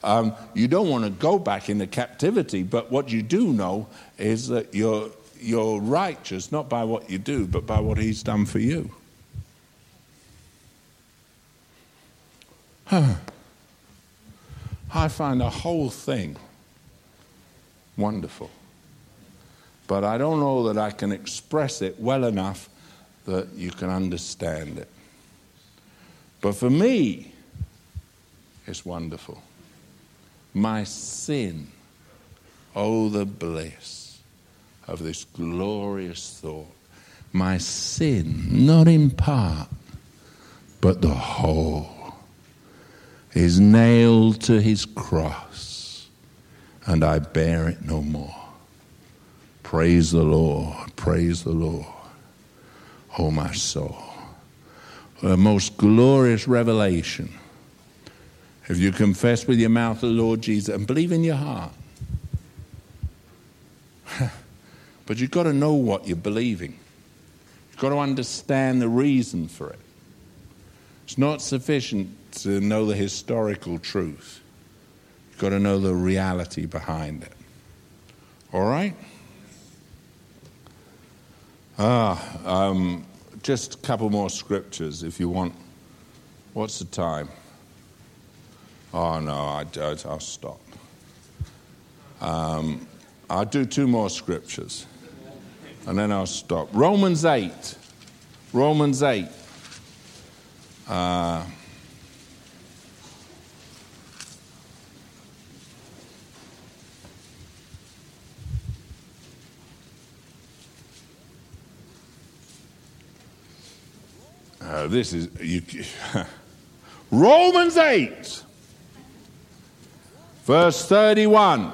Um, you don't want to go back into captivity, but what you do know is that you're, you're righteous not by what you do, but by what He's done for you. [sighs] [sighs] I find the whole thing wonderful. But I don't know that I can express it well enough that you can understand it. But for me, it's wonderful. My sin, oh, the bliss of this glorious thought. My sin, not in part, but the whole, is nailed to his cross, and I bear it no more. Praise the Lord, praise the Lord, oh, my soul the most glorious revelation. If you confess with your mouth the Lord Jesus and believe in your heart. [laughs] but you've got to know what you're believing. You've got to understand the reason for it. It's not sufficient to know the historical truth. You've got to know the reality behind it. All right? Ah, um, just a couple more scriptures if you want. What's the time? Oh, no, I, don't. I'll stop. Um, I'll do two more scriptures and then I'll stop. Romans 8. Romans 8. Uh, Uh, this is you, [laughs] Romans 8, verse 31.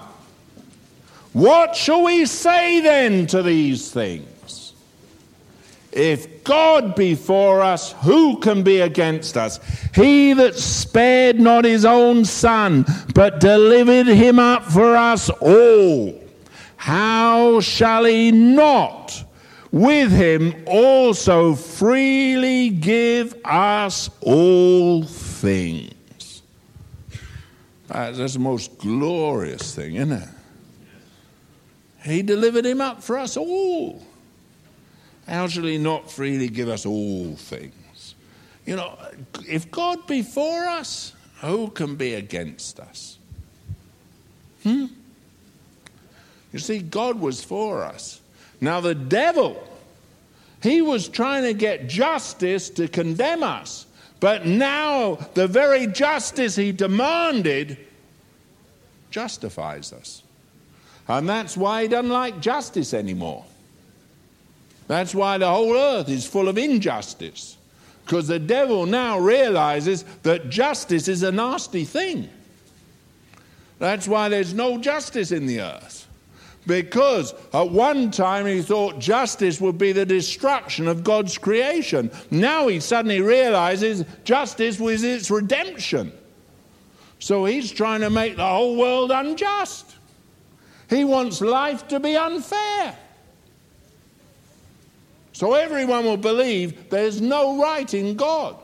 What shall we say then to these things? If God be for us, who can be against us? He that spared not his own son, but delivered him up for us all, how shall he not? With him also freely give us all things. That's the most glorious thing, isn't it? He delivered him up for us all. How shall he not freely give us all things? You know, if God be for us, who can be against us? Hmm? You see, God was for us. Now, the devil, he was trying to get justice to condemn us. But now, the very justice he demanded justifies us. And that's why he doesn't like justice anymore. That's why the whole earth is full of injustice. Because the devil now realizes that justice is a nasty thing. That's why there's no justice in the earth. Because at one time he thought justice would be the destruction of God's creation. Now he suddenly realizes justice was its redemption. So he's trying to make the whole world unjust. He wants life to be unfair. So everyone will believe there's no right in God.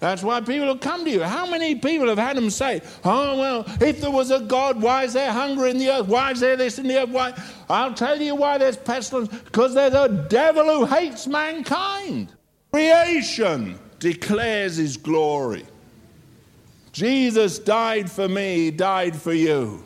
That's why people will come to you. How many people have had them say, Oh, well, if there was a God, why is there hunger in the earth? Why is there this in the earth? Why? I'll tell you why there's pestilence. Because there's a devil who hates mankind. Creation declares his glory. Jesus died for me, he died for you.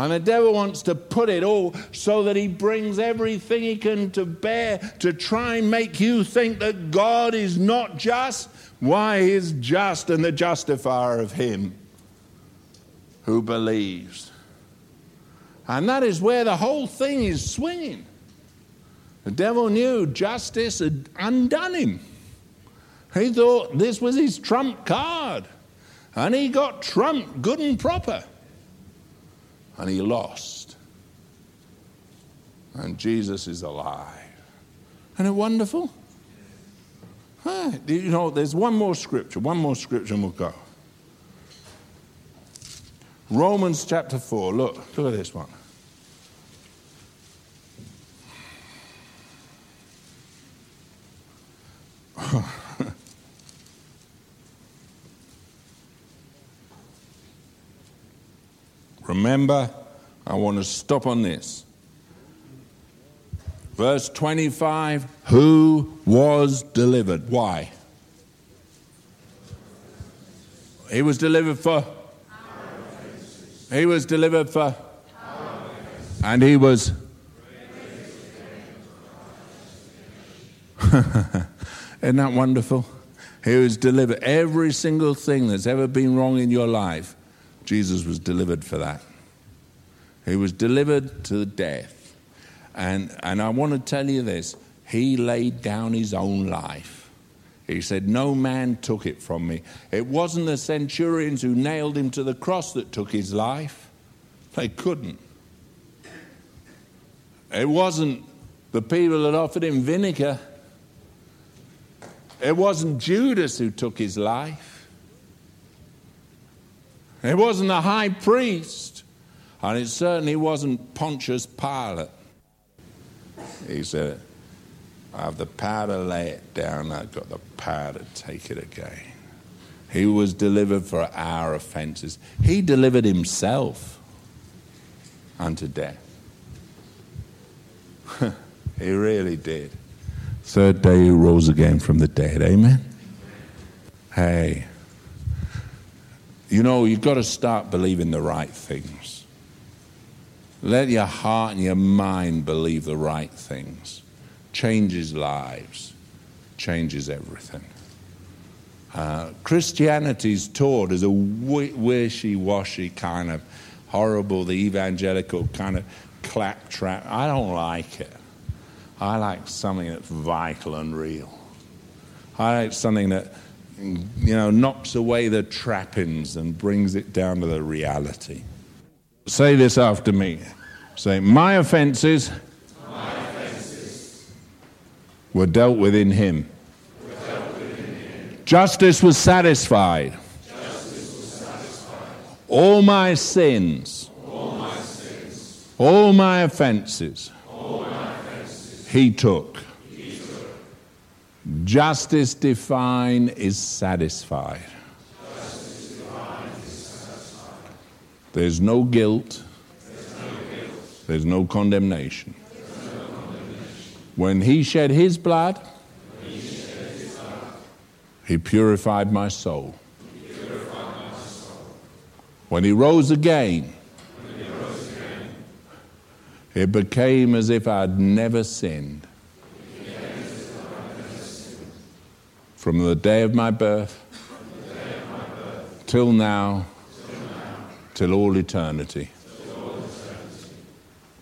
And the devil wants to put it all so that he brings everything he can to bear to try and make you think that God is not just. Why, he is just and the justifier of him who believes. And that is where the whole thing is swinging. The devil knew justice had undone him. He thought this was his trump card. And he got trumped good and proper and he lost. And Jesus is alive. Isn't it wonderful? Huh. You know, there's one more scripture, one more scripture, and we'll go. Romans chapter 4. Look, look at this one. Remember, I want to stop on this. Verse 25 Who was delivered? Why? He was delivered for. He was delivered for. And he was. [laughs] Isn't that wonderful? He was delivered. Every single thing that's ever been wrong in your life, Jesus was delivered for that. He was delivered to death. And, and I want to tell you this He laid down His own life. He said, No man took it from me. It wasn't the centurions who nailed him to the cross that took his life, they couldn't. It wasn't the people that offered him vinegar it wasn't Judas who took his life. It wasn't the high priest. And it certainly wasn't Pontius Pilate. He said, I have the power to lay it down, I've got the power to take it again. He was delivered for our offenses. He delivered himself unto death. [laughs] he really did. Third day he rose again from the dead. Amen? Hey. You know, you've got to start believing the right things. Let your heart and your mind believe the right things. Changes lives, changes everything. Uh, Christianity's taught as a wishy washy kind of horrible, the evangelical kind of claptrap. I don't like it. I like something that's vital and real. I like something that, you know, knocks away the trappings and brings it down to the reality. Say this after me. Say, my offenses, my offenses were, dealt with in him. Justice was satisfied. Justice was satisfied. All, my sins, all my sins, all my offenses he took. Justice divine is satisfied. There's no guilt. There's no, condemnation. When he shed his blood, he, purified my soul. When he rose again, it became as if I'd never sinned. From the day of my birth, till now, till all eternity.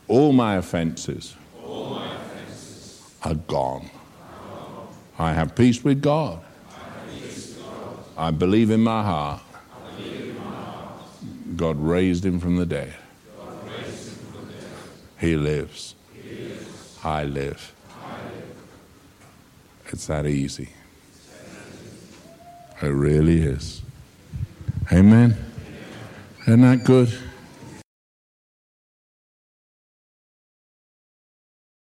All my offenses are gone. I have peace with God. I believe in my heart. God raised him from the dead. He lives. He lives. I, live. I live. It's that easy. It really is. Amen. Isn't that good?